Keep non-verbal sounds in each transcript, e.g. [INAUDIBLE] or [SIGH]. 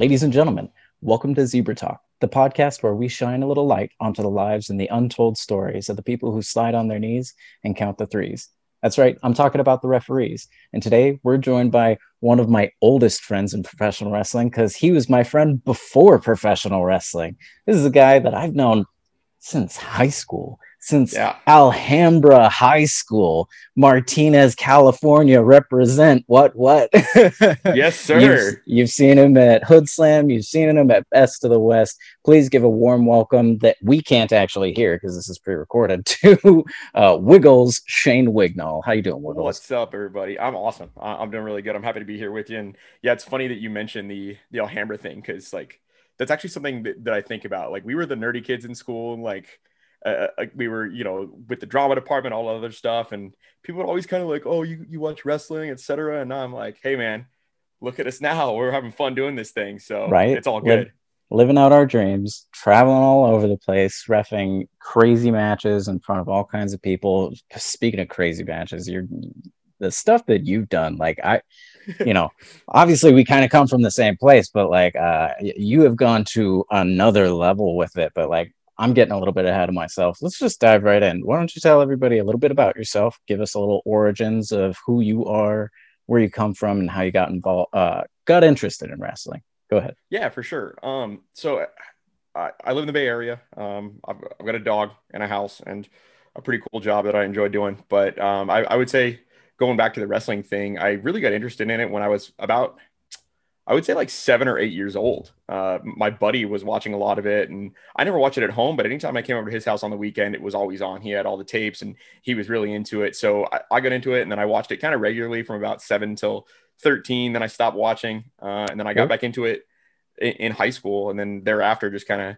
Ladies and gentlemen, welcome to Zebra Talk, the podcast where we shine a little light onto the lives and the untold stories of the people who slide on their knees and count the threes. That's right, I'm talking about the referees. And today we're joined by one of my oldest friends in professional wrestling because he was my friend before professional wrestling. This is a guy that I've known since high school since yeah. Alhambra High School, Martinez, California. Represent what? What? [LAUGHS] yes, sir. You've, you've, seen him at Hoodslam. You've seen him at Best of the West. Please give a warm welcome that we can't actually hear because this is pre-recorded [LAUGHS] to uh, Wiggles Shane Wignall. How you doing, Wiggles? What's up, everybody? I'm awesome. I'm doing really good. I'm happy to be here with you. And yeah, it's funny that you mentioned the the Alhambra thing because like that's actually something that, that I think about. Like we were the nerdy kids in school, and like uh, uh we were, you know, with the drama department, all other stuff, and people would always kind of like, "Oh, you you watch wrestling, etc." And now I'm like, "Hey, man, look at us [LAUGHS] now. We're having fun doing this thing, so right, it's all good." living out our dreams, traveling all over the place, refing crazy matches in front of all kinds of people. Speaking of crazy matches, you're the stuff that you've done. Like I, [LAUGHS] you know, obviously we kind of come from the same place, but like uh, you have gone to another level with it. But like I'm getting a little bit ahead of myself. Let's just dive right in. Why don't you tell everybody a little bit about yourself? Give us a little origins of who you are, where you come from, and how you got involved, uh, got interested in wrestling. Go ahead. Yeah, for sure. Um, so I, I live in the Bay Area. Um, I've, I've, got a dog and a house and a pretty cool job that I enjoy doing. But um, I, I would say going back to the wrestling thing, I really got interested in it when I was about I would say like seven or eight years old. Uh, my buddy was watching a lot of it, and I never watched it at home. But anytime I came over to his house on the weekend, it was always on. He had all the tapes, and he was really into it. So I, I got into it, and then I watched it kind of regularly from about seven till thirteen. Then I stopped watching, uh, and then I got back into it in, in, high school, and then thereafter just kind of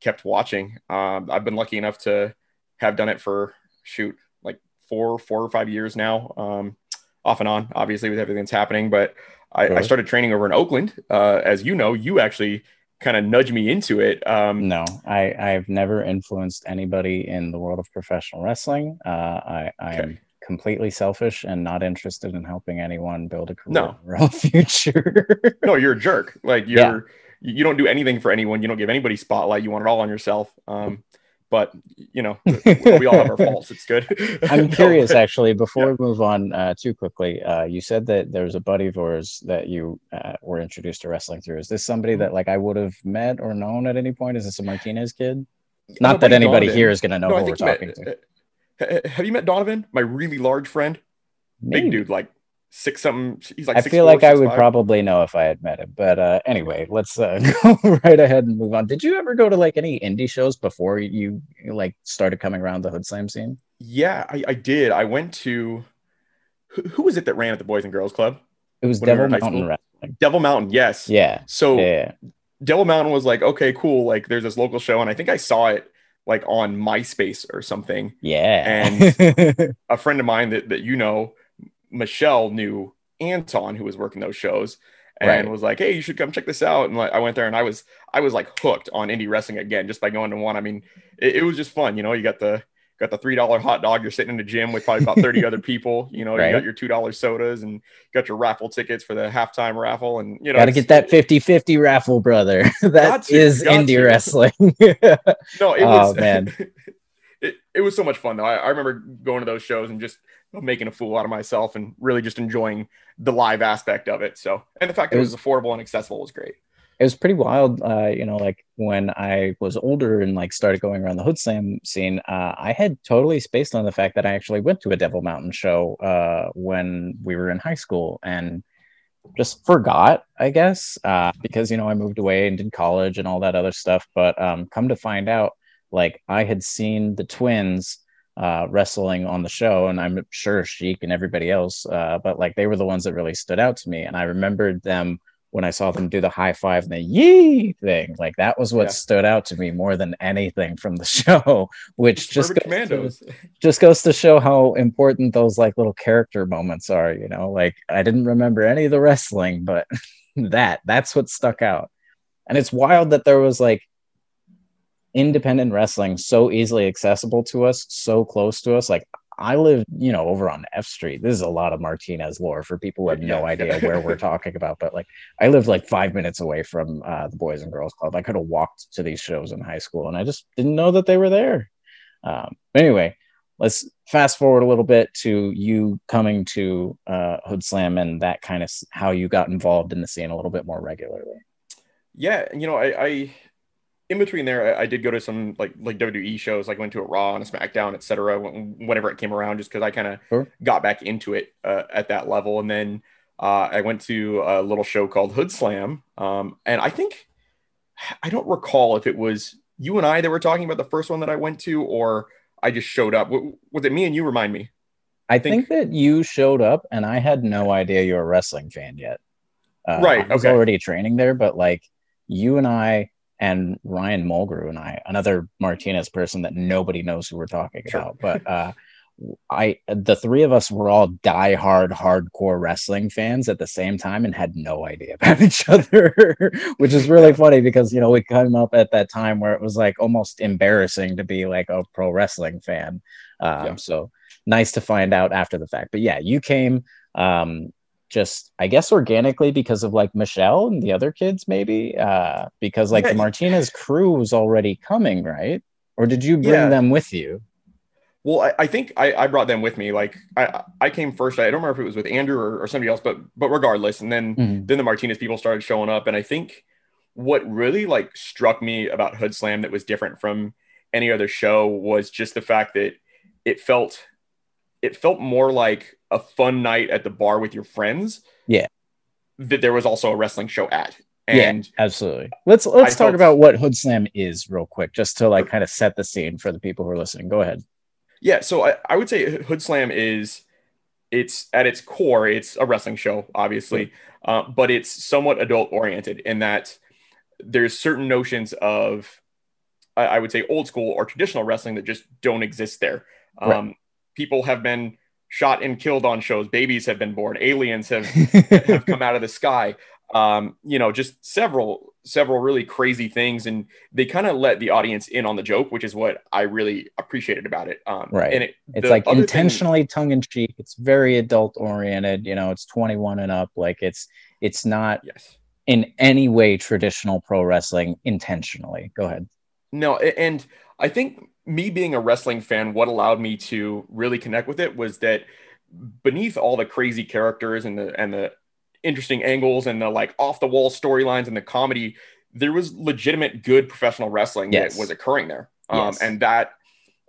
kept watching. Um, I've been lucky enough to have done it for shoot like four, four or five years now, um, off and on, obviously with everything that's happening, but. I, I started training over in Oakland. Uh, as you know, you actually kind of nudged me into it. Um, no, I, I've never influenced anybody in the world of professional wrestling. Uh, I, I okay. am completely selfish and not interested in helping anyone build a career no. real [LAUGHS] future. no, you're a jerk. Like you're, yeah. you don't do anything for anyone. You don't give anybody spotlight. You want it all on yourself. Um, but you know [LAUGHS] we all have our faults it's good [LAUGHS] [LAUGHS] i'm curious actually before yeah. we move on uh, too quickly uh, you said that there's a buddy of yours that you uh, were introduced to wrestling through is this somebody mm-hmm. that like i would have met or known at any point is this a martinez kid not that anybody donovan. here is going to know no, who we're talking met, to uh, have you met donovan my really large friend Maybe. big dude like six something. He's like I feel like I would five. probably know if I had met him. But uh, anyway, let's uh, [LAUGHS] go right ahead and move on. Did you ever go to like any indie shows before you, you like started coming around the Hoodslam scene? Yeah, I, I did. I went to who, who, was it that ran at the Boys and Girls Club? It was Devil we Mountain Wrestling. Devil Mountain, yes. Yeah. So yeah. Devil Mountain was like, okay, cool. Like there's this local show, and I think I saw it like on MySpace or something. Yeah. And [LAUGHS] a friend of mine that, that you know Michelle knew Anton, who was working those shows, and right. was like, "Hey, you should come check this out." And like, I went there, and I was I was like hooked on indie wrestling again just by going to one. I mean, it, it was just fun. You know, you got the got the three dollar hot dog. You're sitting in the gym with probably about thirty [LAUGHS] other people. You know, right. you got your two dollar sodas and got your raffle tickets for the halftime raffle. And you know, [LAUGHS] got to get that 50-50 raffle, brother. that is indie wrestling. [LAUGHS] no, it oh, was oh, man. it, it was so much fun though. I, I remember going to those shows and just making a fool out of myself and really just enjoying the live aspect of it. So, and the fact that it was, it was affordable and accessible was great. It was pretty wild. Uh, you know, like when I was older and like started going around the Hoodslam scene, uh, I had totally spaced on the fact that I actually went to a Devil Mountain show uh, when we were in high school and just forgot, I guess, uh, because, you know, I moved away and did college and all that other stuff. But um, come to find out, like I had seen the twins uh, wrestling on the show, and I'm sure Sheik and everybody else, uh, but like they were the ones that really stood out to me. And I remembered them when I saw them do the high five and the yee thing. Like that was what yeah. stood out to me more than anything from the [LAUGHS] show, which just goes, to, just goes to show how important those like little character moments are. You know, like I didn't remember any of the wrestling, but [LAUGHS] that that's what stuck out. And it's wild that there was like independent wrestling so easily accessible to us, so close to us. Like I live, you know, over on F Street. This is a lot of Martinez lore for people who have no Yeah. idea where we're talking about. But like, I lived like five minutes away from uh, the Boys and Girls Club. I could have walked to these shows in high school, and I just didn't know that they were there. Um, anyway, let's fast forward a little bit to you coming to uh, Hoodslam and that kind of how you got involved in the scene a little bit more regularly. Yeah, you know, I, I in between there, I, I did go to some like like WWE shows. Like went to a Raw and a SmackDown, etc. Whenever it came around, just because I kind of Sure. got back into it uh, at that level. And then uh, I went to a little show called Hoodslam, um, and I think I don't recall if it was you and I that were talking about the first one that I went to, or I just showed up. W- Was it me and you? Remind me. I think- think, that you showed up, and I had no idea you were a wrestling fan yet. Uh, Right, I was okay. already training there, but like you and I and Ryan Mulgrew and I, another Martinez person that nobody knows who we're talking Sure. about, but uh, I, the three of us were all diehard, hardcore wrestling fans at the same time and had no idea about [LAUGHS] each other, which is really funny because you know we came up at that time where it was like almost embarrassing to be like a pro wrestling fan. Um, Yeah. So nice to find out after the fact. But yeah, you came um, just I guess organically because of like Michelle and the other kids, maybe uh, because like Yeah. the Martinez crew was already coming, right? Or did you bring Yeah. them with you? Well, I, I think I, I brought them with me. Like I, I came first. I don't remember if it was with Andrew or, or somebody else, but but regardless. And then Mhm. then the Martinez people started showing up, and I think what really like struck me about Hoodslam that was different from any other show was just the fact that it felt it felt more like a fun night at the bar with your friends. Yeah. That there was also a wrestling show at. Yeah. And Absolutely. Let's let's I talk felt- about what Hoodslam is real quick, just to like kind of set the scene for the people who are listening. Go ahead. Yeah, so I, I would say Hoodslam is it's at its core, it's a wrestling show, obviously, uh, but it's somewhat adult oriented in that there's certain notions of I, I would say old school or traditional wrestling that just don't exist there. Um, Right. People have been shot and killed on shows. Babies have been born. Aliens have [LAUGHS] have come out of the sky. Um, you know, just several, several really crazy things, and they kind of let the audience in on the joke, which is what I really appreciated about it. Um, Right. And it, it's like other thing- intentionally tongue in cheek. It's very adult oriented. You know, it's 21 and up. Like it's it's not yes. in any way traditional pro wrestling intentionally. Go ahead. No, and I think me being a wrestling fan, what allowed me to really connect with it was that beneath all the crazy characters and the and the interesting angles and the like off the wall storylines and the comedy, there was legitimate good professional wrestling Yes. that was occurring there. Um, Yes. and that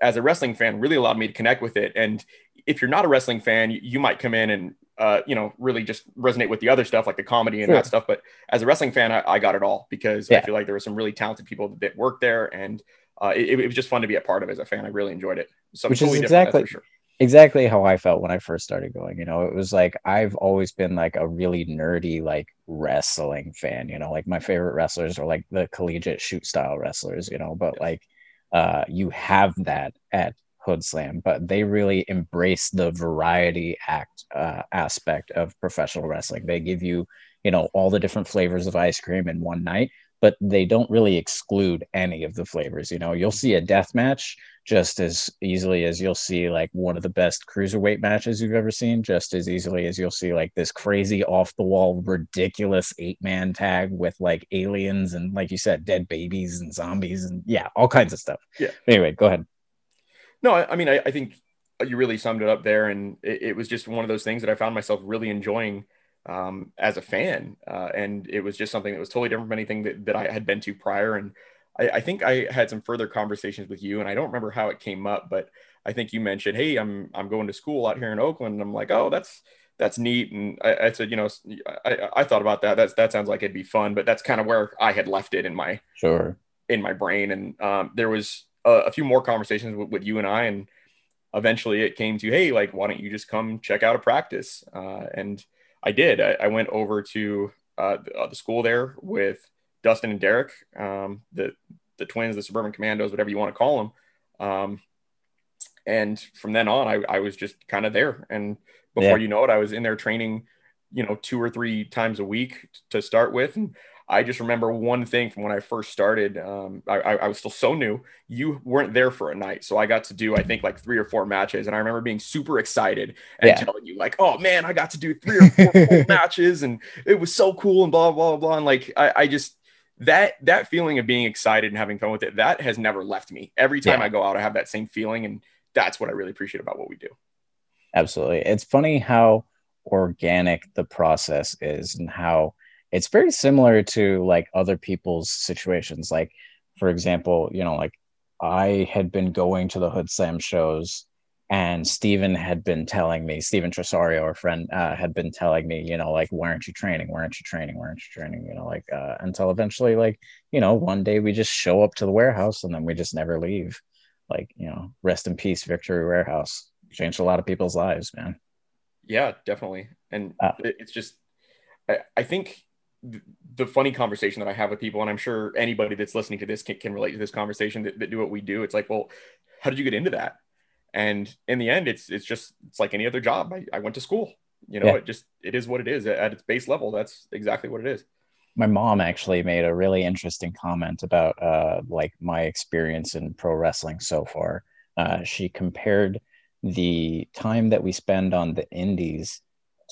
as a wrestling fan really allowed me to connect with it. And if you're not a wrestling fan, you, you might come in and uh, you know, really just resonate with the other stuff like the comedy and Sure. that stuff. But as a wrestling fan, I, I got it all because I feel like there were some really talented people that worked there and uh, it, it was just fun to be a part of as a fan. I really enjoyed it. Something Which is totally that's exactly- sure. exactly how I felt when I first started going. You know, it was like I've always been like a really nerdy like wrestling fan. You know, like my favorite wrestlers are like the collegiate shoot style wrestlers. You know, but Yes. like uh, you have that at Hoodslam, but they really embrace the variety act uh, aspect of professional wrestling. They give you, you know, all the different flavors of ice cream in one night. But they don't really exclude any of the flavors. You know, you'll see a death match just as easily as you'll see like one of the best cruiserweight matches you've ever seen, just as easily as you'll see like this crazy off the wall, ridiculous eight man tag with like aliens and, like you said, dead babies and zombies and yeah, all kinds of stuff. Yeah. Anyway, go ahead. No, I, I mean, I, I think you really summed it up there, and it, it was just one of those things that I found myself really enjoying um, as a fan, uh, and it was just something that was totally different from anything that, that I had been to prior. And I, I think I had some further conversations with you, and I don't remember how it came up, but I think you mentioned, "Hey, I'm I'm going to school out here in Oakland." And I'm like, "Oh, that's that's neat." And I, I said, "You know, I, I thought about that. That's that sounds like it'd be fun, but that's kind of where I had left it in my Sure. in my brain. And um, there was a, a few more conversations with, with, you and I, and eventually it came to, hey, like, why don't you just come check out a practice? Uh, and I did. I, I went over to uh, the, uh, the, school there with Dustin and Derek, um, the the twins, the suburban commandos, whatever you want to call them. Um, and from then on, I, I was just kind of there. And before Yeah. you know it, I was in there training, you know, two or three times a week to start with. And I just remember one thing from when I first started. Um, I, I, was still so new. You weren't there for a night, so I got to do I think like three or four matches, and I remember being super excited and yeah. telling you like, "Oh man, I got to do three or four [LAUGHS] matches, and it was so cool." And blah blah blah. And like I, I just that that feeling of being excited and having fun with it that has never left me. Every time yeah. I go out, I have that same feeling, and that's what I really appreciate about what we do. Absolutely, it's funny how organic the process is and how it's very similar to like other people's situations like for example you know like i had been going to the hoodslam shows and Stephen had been telling me, Stephen Tresario, our friend, uh, had been telling me, you know, like, why aren't you training? Why aren't you training? Why aren't you training? You know, like, uh, until eventually, like, you know, one day we just show up to the warehouse and then we just never leave. Like, you know, rest in peace, Victory Warehouse. Changed a lot of people's lives, man. Yeah, definitely. And uh, it's just, I, I think the funny conversation that I have with people, and I'm sure anybody that's listening to this can, can relate to this conversation that, that, do what we do. It's like, well, how did you get into that? And in the end, it's it's just it's like any other job. I, I went to school. You know, yeah. it just it is what it is at its base level. That's exactly what it is. My mom actually made a really interesting comment about uh, like my experience in pro wrestling so far. Uh, she compared the time that we spend on the indies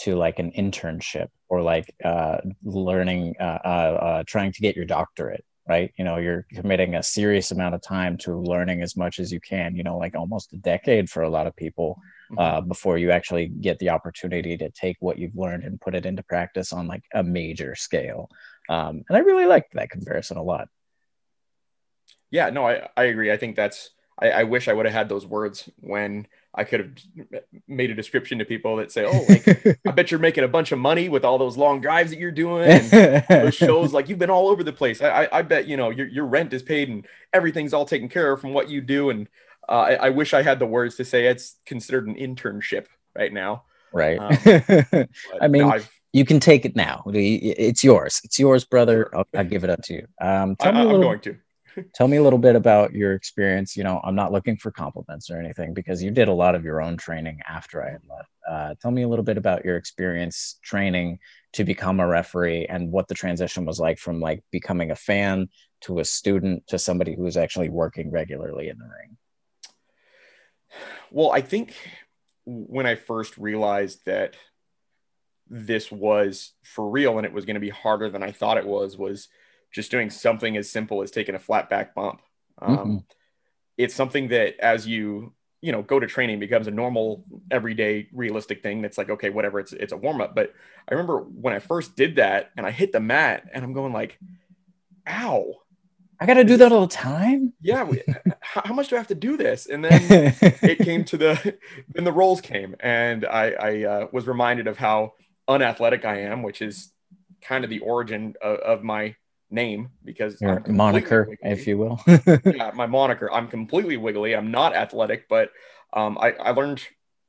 to like an internship or like uh, learning, uh, uh, uh, trying to get your doctorate, right? You know, you're committing a serious amount of time to learning as much as you can, you know, like almost a decade for a lot of people uh, mm-hmm. before you actually get the opportunity to take what you've learned and put it into practice on like a major scale. Um, and I really liked that comparison a lot. Yeah, no, I, I agree. I think that's, I, I wish I would have had those words when I could have made a description to people that say, "Oh, like, I bet you're making a bunch of money with all those long drives that you're doing, and those shows. Like you've been all over the place. I, I, I, bet you know your your rent is paid and everything's all taken care of from what you do. And uh, I, I, wish I had the words to say it's considered an internship right now. Right. Um, [LAUGHS] I mean, no, you can take it now. It's yours. It's yours, brother. I'll, I'll give it up to you. Um, tell I, me a little, I'm going to tell me a little bit about your experience. You know, I'm not looking for compliments or anything because you did a lot of your own training after I had left. Uh, tell me a little bit about your experience training to become a referee and what the transition was like from like becoming a fan to a student to somebody who was actually working regularly in the ring. Well, I think when I first realized that this was for real and it was going to be harder than I thought it was, was just doing something as simple as taking a flat back bump. Um, mm-hmm. It's something that as you you know go to training becomes a normal everyday realistic thing that's like okay whatever it's it's a warm up but i remember when i first did that and i hit the mat and i'm going like ow i gotta do that all the time yeah we, [LAUGHS] how, how, much do i have to do this and then [LAUGHS] it came to the then the rolls came and i i uh, was reminded of how unathletic i am which is kind of the origin of, of my name because Your moniker, wiggly. if you will. [LAUGHS] yeah, my moniker. I'm completely wiggly. I'm not athletic, but um, I, I learned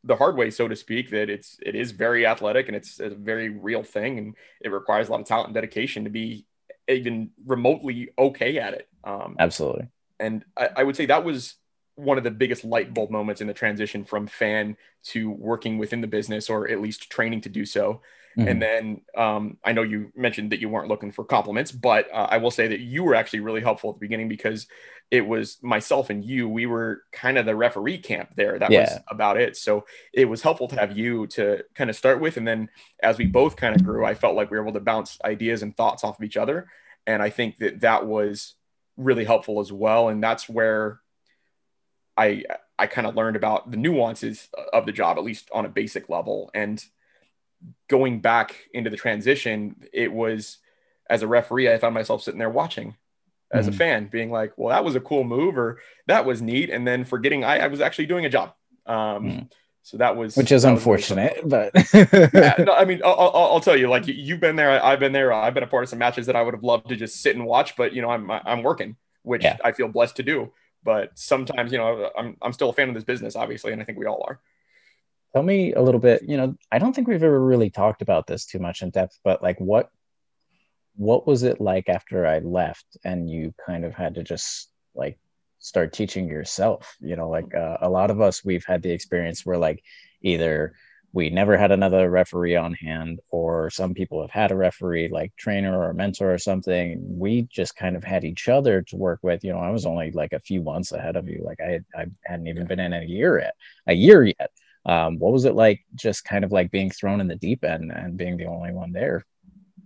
the hard way, so to speak, that it's it is very athletic and it's a very real thing, and it requires a lot of talent and dedication to be even remotely okay at it. Um, Absolutely. And I, I would say that was one of the biggest light bulb moments in the transition from fan to working within the business or at least training to do so Mm-hmm. And then um, I know you mentioned that you weren't looking for compliments, but uh, I will say that you were actually really helpful at the beginning because it was myself and you. We were kind of the referee camp there. That yeah. was about it. So it was helpful to have you to kind of start with. And then as we both kind of grew, I felt like we were able to bounce ideas and thoughts off of each other. And I think that that was really helpful as well. And that's where I I kind of learned about the nuances of the job, at least on a basic level. And going back into the transition, it was as a referee, I found myself sitting there watching as mm-hmm. a fan, being like, well, that was a cool move or that was neat. And then forgetting I, I was actually doing a job. Um, mm-hmm. So that was, which is unfortunate, but yeah, [LAUGHS] no, I mean, I'll, I'll, I'll, tell you, like you've been there, I've been there, I've been a part of some matches that I would have loved to just sit and watch, but you know, I'm, I'm working, which yeah. I feel blessed to do. But sometimes, you know, I'm, I'm still a fan of this business, obviously. And I think we all are tell me a little bit you know i don't think we've ever really talked about this too much in depth but like what what was it like after i left and you kind of had to just like start teaching yourself you know like uh, a lot of us we've had the experience where like either we never had another referee on hand, or some people have had a referee like trainer or mentor or something. We just kind of had each other to work with. You know, I was only like a few months ahead of you. Like I, I hadn't even been in a year yet, a year yet. Um, what was it like just kind of like being thrown in the deep end and being the only one there?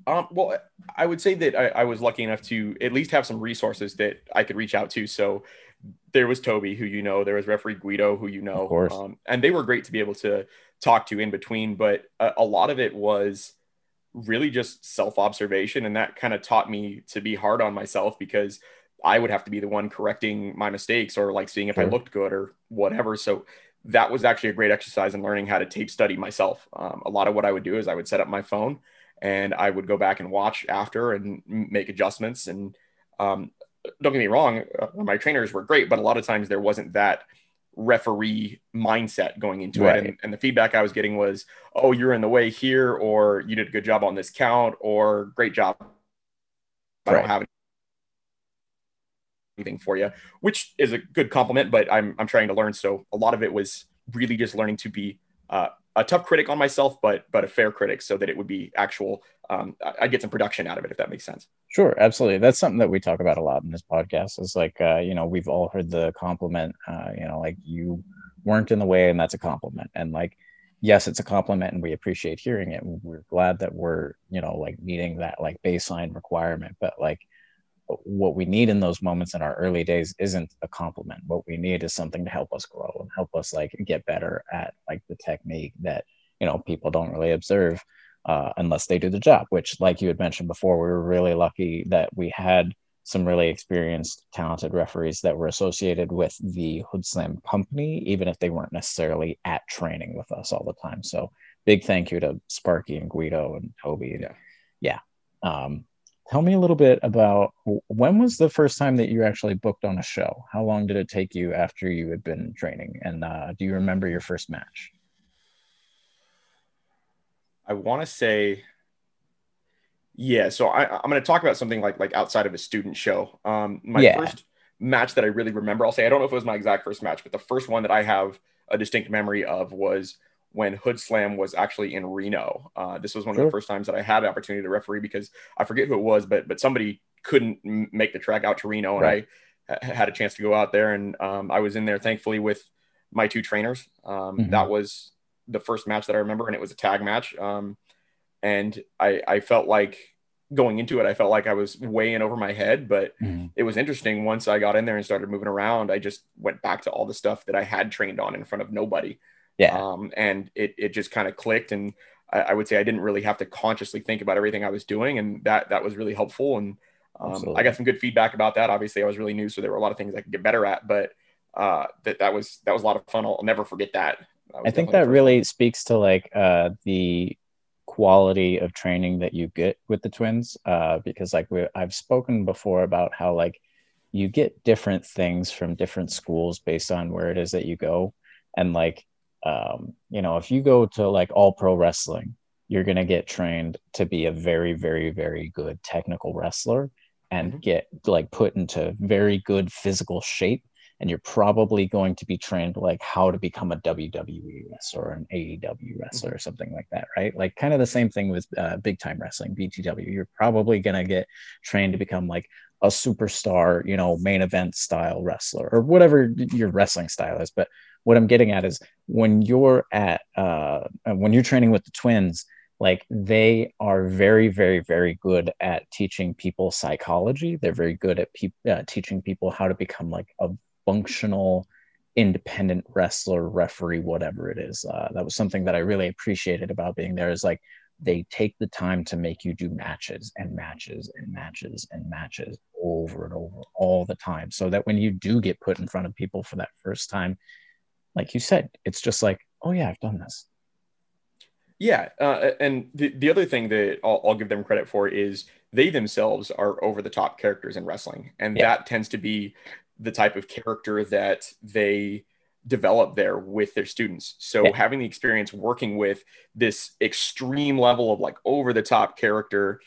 Um, well, I would say that I, I, was lucky enough to at least have some resources that I could reach out to. So there was Toby, who you know, there was referee Guido, who you know, um, and they were great to be able to talk to in between. But a, a lot of it was really just self observation, and that kind of taught me to be hard on myself because I would have to be the one correcting my mistakes or like seeing if sure. I looked good or whatever. So that was actually a great exercise in learning how to tape study myself. Um, a lot of what I would do is I would set up my phone and I would go back and watch after and make adjustments. And um, don't get me wrong, uh, my trainers were great, but a lot of times there wasn't that referee mindset going into right. it. And, and, the feedback I was getting was, oh, you're in the way here, or you did a good job on this count, or great job. I right. don't have anything for you, which is a good compliment, but I'm, I'm trying to learn. So a lot of it was really just learning to be uh, a tough critic on myself, but but a fair critic, so that it would be actual. Um, I get some production out of it, if that makes sense. Sure, absolutely. That's something that we talk about a lot in this podcast. Is like, uh, you know, we've all heard the compliment. Uh, you know, like you weren't in the way, and that's a compliment. And like, yes, it's a compliment, and we appreciate hearing it. We're glad that we're, you know, like meeting that like baseline requirement. But like, what we need in those moments in our early days isn't a compliment. What we need is something to help us grow and help us like get better at like the technique that you know people don't really observe uh, unless they do the job. Which, like you had mentioned before, we were really lucky that we had some really experienced, talented referees that were associated with the Hoodslam company, even if they weren't necessarily at training with us all the time. So, big thank you to Sparky and Guido and Toby. Yeah, yeah. Um, tell me a little bit about when was the first time that you actually booked on a show? How long did it take you after you had been training? And uh, do you remember your first match? I want to say yeah so I, am going to talk about something like like outside of a student show. Um, my yeah. first match that i really remember i'll say i don't know if it was my exact first match but the first one that i have a distinct memory of was when Hoodslam was actually in Reno. Uh, this was one sure. of the first times that I had the opportunity to referee because I forget who it was, but but somebody couldn't make the track out to Reno, and right. I had a chance to go out there, and um, I was in there thankfully with my two trainers. Um, mm-hmm. That was the first match that I remember, and it was a tag match. Um, and I I felt like going into it, I felt like I was way in over my head, but mm-hmm. it was interesting. Once I got in there and started moving around, I just went back to all the stuff that I had trained on in front of nobody. Yeah. Um, and it, it just kind of clicked. And I, I, would say I didn't really have to consciously think about everything I was doing. And that, that was really helpful. And um, I got some good feedback about that. Obviously I was really new, so there were a lot of things I could get better at, but uh, that, that was, that was a lot of fun. I'll never forget that. that I think that really speaks to like uh, the quality of training that you get with the twins. Uh, because like we, I've spoken before about how like you get different things from different schools based on where it is that you go. And like um, you know, if you go to like all pro wrestling, you're going to get trained to be a very, very, very good technical wrestler and mm-hmm. get like put into very good physical shape. And you're probably going to be trained like how to become a WWE wrestler or an AEW wrestler mm-hmm. or something like that, right? Like kind of the same thing with uh, big time wrestling, BTW. You're probably going to get trained to become like a superstar, you know, main event style wrestler or whatever your wrestling style is. But what I'm getting at is when you're at uh, when you're training with the twins, like they are very, very, very good at teaching people psychology. They're very good at pe- uh, teaching people how to become like a functional, independent wrestler, referee, whatever it is. Uh, that was something that I really appreciated about being there. Is like they take the time to make you do matches and matches and matches and matches over and over all the time so that when you do get put in front of people for that first time like you said, it's just like, oh yeah, I've done this. Yeah, uh, and the, the other thing that I'll, I'll, give them credit for is they themselves are over the top characters in wrestling, and yeah. that tends to be the type of character that they develop there with their students. So yeah. having the experience working with this extreme level of like over the top character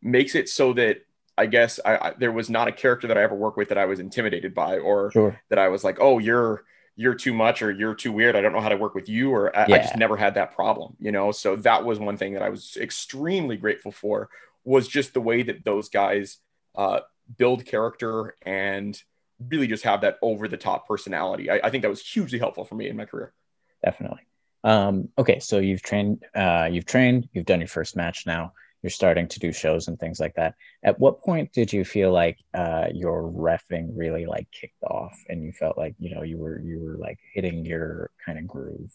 makes it so that I guess I, I, there was not a character that I ever worked with that I was intimidated by or sure. that I was like, oh, you're you're too much or you're too weird. I don't know how to work with you, or I, yeah. I just never had that problem, you know. So that was one thing that I was extremely grateful for was just the way that those guys uh, build character and really just have that over the top personality. I, I, think that was hugely helpful for me in my career. Definitely. Um, okay, so you've trained, uh, you've trained, you've done your first match now you're starting to do shows and things like that. At what point did you feel like uh, your refing really like kicked off and you felt like you know you were you were like hitting your kind of groove?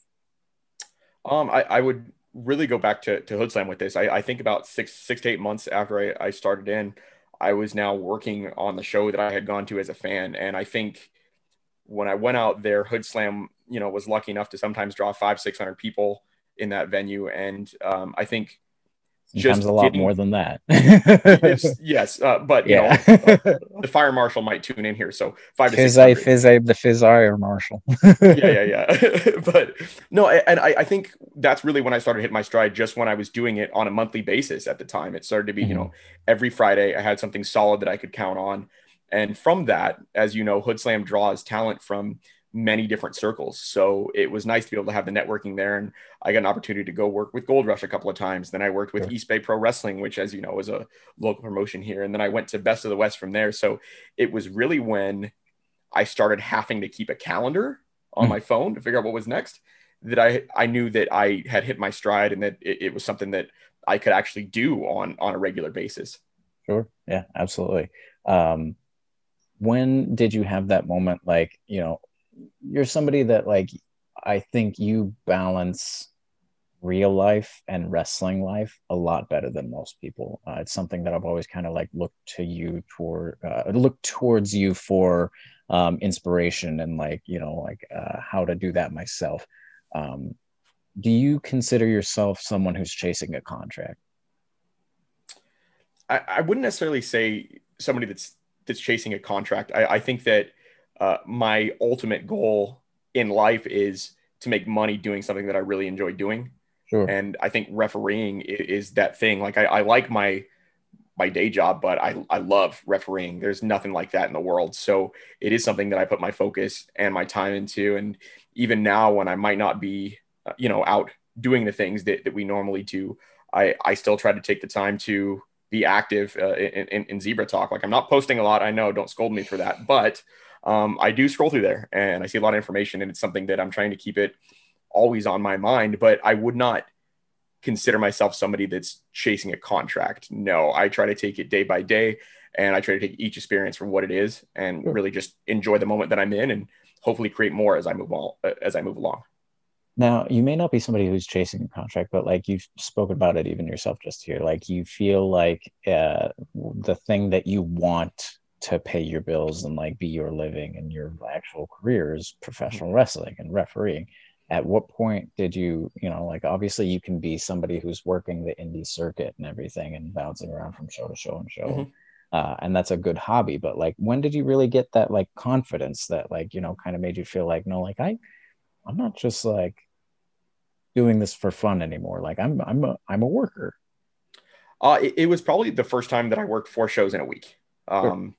Um, I, I would really go back to, to Hoodslam with this. I, I think about six six to eight months after I, I started in, I was now working on the show that I had gone to as a fan, and I think when I went out there, Hoodslam, you know, was lucky enough to sometimes draw five six hundred people in that venue, and um, I think Sometimes just a lot getting, more than that. yes, [LAUGHS] uh, but you yeah. know, uh, [LAUGHS] the fire marshal might tune in here. So five to six. Fizz the fizz fire marshal. [LAUGHS] yeah, yeah, yeah. but no, and I, I, think that's really when I started hit my stride. Just when I was doing it on a monthly basis at the time, it started to be mm-hmm. you know every Friday I had something solid that I could count on, and from that, as you know, Hoodslam draws talent from many different circles. So it was nice to be able to have the networking there. And I got an opportunity to go work with Gold Rush a couple of times. Then I worked with sure. East Bay Pro Wrestling, which, as you know, is a local promotion here. And then I went to Best of the West from there. So it was really when I started having to keep a calendar on mm my phone to figure out what was next that I, I knew that I had hit my stride and that it, it was something that I could actually do on, on a regular basis. Sure. Yeah, absolutely. Um, when did you have that moment like you know you're somebody that like I think you balance real life and wrestling life a lot better than most people. Uh, it's something that I've always kind of like looked to you toward, uh, look towards you for um, inspiration and like you know like uh, how to do that myself. Um, do you consider yourself someone who's chasing a contract? I, I wouldn't necessarily say somebody that's that's chasing a contract. I, I think that uh, my ultimate goal in life is to make money doing something that I really enjoy doing. Sure. And I think refereeing is, is that thing. Like I, I, like my my day job, but I, I love refereeing. There's nothing like that in the world. So it is something that I put my focus and my time into. And even now, when I might not be, uh, you know, out doing the things that, that we normally do, I, I still try to take the time to be active uh, in, in, in Zebra Talk. Like I'm not posting a lot. I know, don't scold me for that, but um, I do scroll through there and I see a lot of information, and it's something that I'm trying to keep it always on my mind. But I would not consider myself somebody that's chasing a contract. No, I try to take it day by day, and I try to take each experience for what it is, and really just enjoy the moment that I'm in, and hopefully create more as I move on as I move along. Now, you may not be somebody who's chasing a contract, but like you've spoken about it even yourself just here, like you feel like uh, the thing that you want to pay your bills and like be your living and your actual career is professional wrestling and refereeing. At what point did you you know like obviously you can be somebody who's working the indie circuit and everything and bouncing around from show to show and show mm-hmm. uh, and that's a good hobby but like when did you really get that like confidence that like you know kind of made you feel like no like i i'm not just like doing this for fun anymore. Like i'm i'm a i'm a worker. Uh it, it was probably the first time that i worked four shows in a week. Um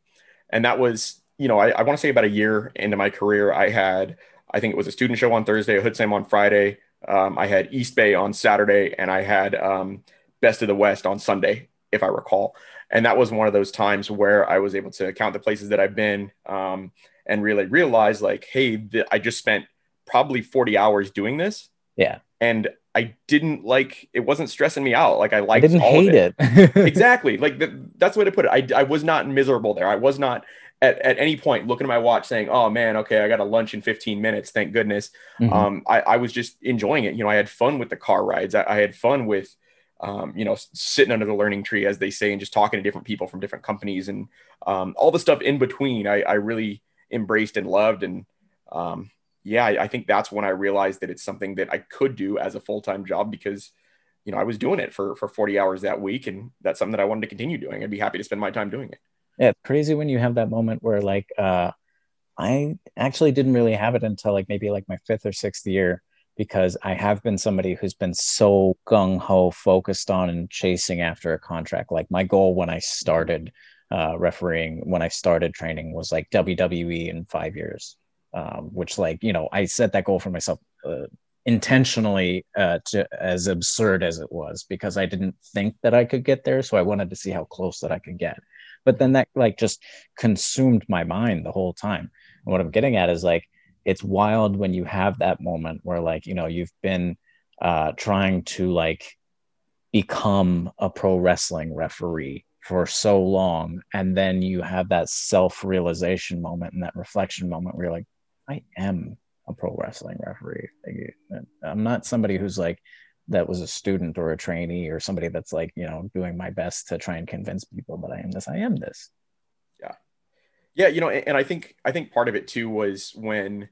and that was you know I, I want to say about a year into my career I had I think it was a student show on Thursday, a Hoodslam on Friday. Um, I had East Bay on Saturday, and I had um, Best of the West on Sunday, if I recall. And that was one of those times where I was able to count the places that I've been um, and really realize, like, hey, th- I just spent probably 40 hours doing this. Yeah. And I didn't like it wasn't stressing me out. Like I liked I didn't hate it. it. [LAUGHS] exactly. Like the, that's the way to put it. I, I was not miserable there. I was not at, at any point looking at my watch saying, Oh man, okay, I got a lunch in 15 minutes. Thank goodness. Mm-hmm. Um, I, I was just enjoying it. You know, I had fun with the car rides. I, I had fun with, um, you know, sitting under the learning tree, as they say, and just talking to different people from different companies and um, all the stuff in between. I, I really embraced and loved. And um, yeah, I, think that's when I realized that it's something that I could do as a full time job because, you know, I was doing it for for 40 hours that week, and that's something that I wanted to continue doing. I'd be happy to spend my time doing it. Yeah, it's crazy when you have that moment where like uh, I actually didn't really have it until like maybe like my fifth or sixth year because I have been somebody who's been so gung ho focused on and chasing after a contract. Like my goal when I started uh, refereeing, when I started training, was like WWE in five years um, which like you know I set that goal for myself uh, intentionally uh, to as absurd as it was because I didn't think that I could get there, so I wanted to see how close that I could get. But then that like just consumed my mind the whole time. And what I'm getting at is like it's wild when you have that moment where like you know you've been uh, trying to like become a pro wrestling referee for so long and then you have that self-realization moment and that reflection moment where you're like i am a pro wrestling referee i'm not somebody who's like that was a student or a trainee or somebody that's like you know doing my best to try and convince people that i am this i am this yeah yeah you know and i think i think part of it too was when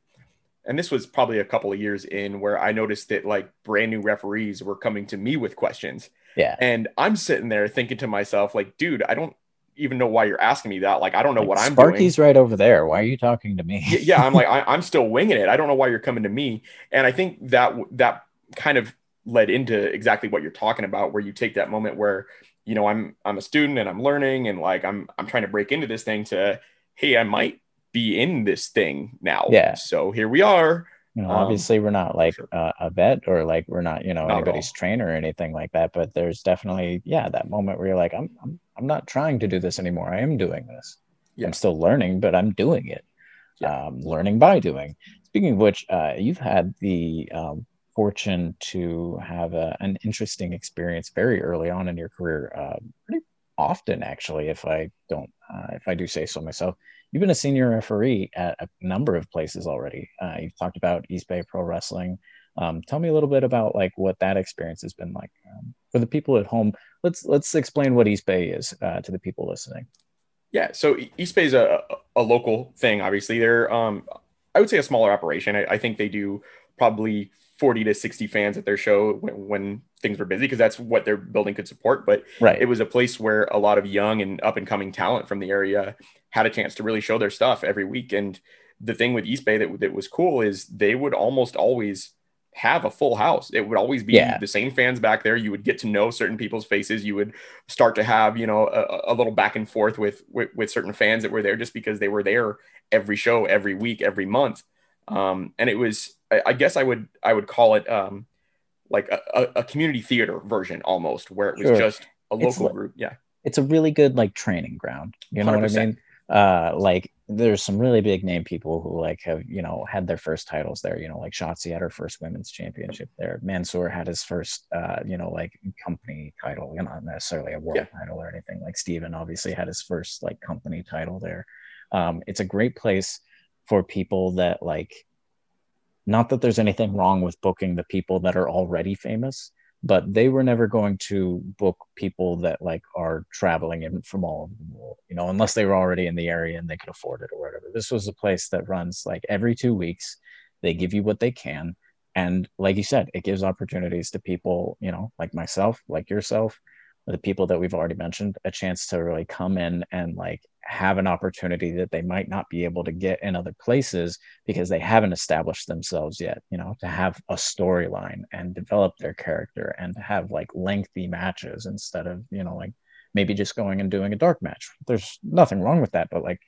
and this was probably a couple of years in where I noticed that like brand new referees were coming to me with questions. Yeah. And I'm sitting there thinking to myself, like, dude, I don't even know why you're asking me that. Like, I don't know like, what I'm doing. Sparky's doing. right over there. Why are you talking to me? yeah, I'm like, [LAUGHS] I, am still winging it. I don't know why you're coming to me. And I think that that kind of led into exactly what you're talking about, where you take that moment where, you know, I'm I'm a student and I'm learning and like I'm I'm trying to break into this thing to, hey, I might be in this thing now. Yeah. So here we are. You know, um, obviously we're not like sure. uh, a vet or like we're not, you know, not anybody's trainer or anything like that. But there's definitely, yeah, that moment where you're like, I'm, I'm, I'm not trying to do this anymore. I am doing this. Yeah. I'm still learning, but I'm doing it. Yeah. Um, learning by doing. Speaking of which, uh, you've had the um, fortune to have a, an interesting experience very early on in your career, uh, pretty often actually, if I don't, uh, if I do say so myself you've been a senior referee at a number of places already. Uh, you've talked about East Bay Pro Wrestling. Um, tell me a little bit about like what that experience has been like um, for the people at home. Let's let's explain what East Bay is uh, to the people listening. Yeah, so East Bay is a, a local thing. Obviously, they're um, I would say a smaller operation. I, I think they do probably 40 to 60 fans at their show when, when things were busy because that's what their building could support. But right. it was a place where a lot of young and up and coming talent from the area had a chance to really show their stuff every week. And the thing with East Bay that, that was cool is they would almost always have a full house. It would always be yeah. the same fans back there. You would get to know certain people's faces. You would start to have, you know, a, a little back and forth with, with, with certain fans that were there just because they were there every show, every week, every month. Um, and it was, I, I, guess I would, I would call it um, like a, a, community theater version almost, where it was sure. just a local group. Yeah, it's a really good like training ground. You know 100%. what I mean? Uh like there's some really big name people who like have you know had their first titles there you know like Shotzi had her first women's championship there. Mansoor had his first uh you know like company title you know, not necessarily a world yeah. title or anything. Like Steven obviously had his first like company title there. Um it's a great place for people that like not that there's anything wrong with booking the people that are already famous but they were never going to book people that like are traveling in from all over the world you know unless they were already in the area and they could afford it or whatever. This was a place that runs like every two weeks. They give you what they can. And like you said it gives opportunities to people you know like myself like yourself the people that we've already mentioned a chance to really come in and like have an opportunity that they might not be able to get in other places because they haven't established themselves yet you know to have a storyline and develop their character and to have like lengthy matches instead of you know like maybe just going and doing a dark match. There's nothing wrong with that but like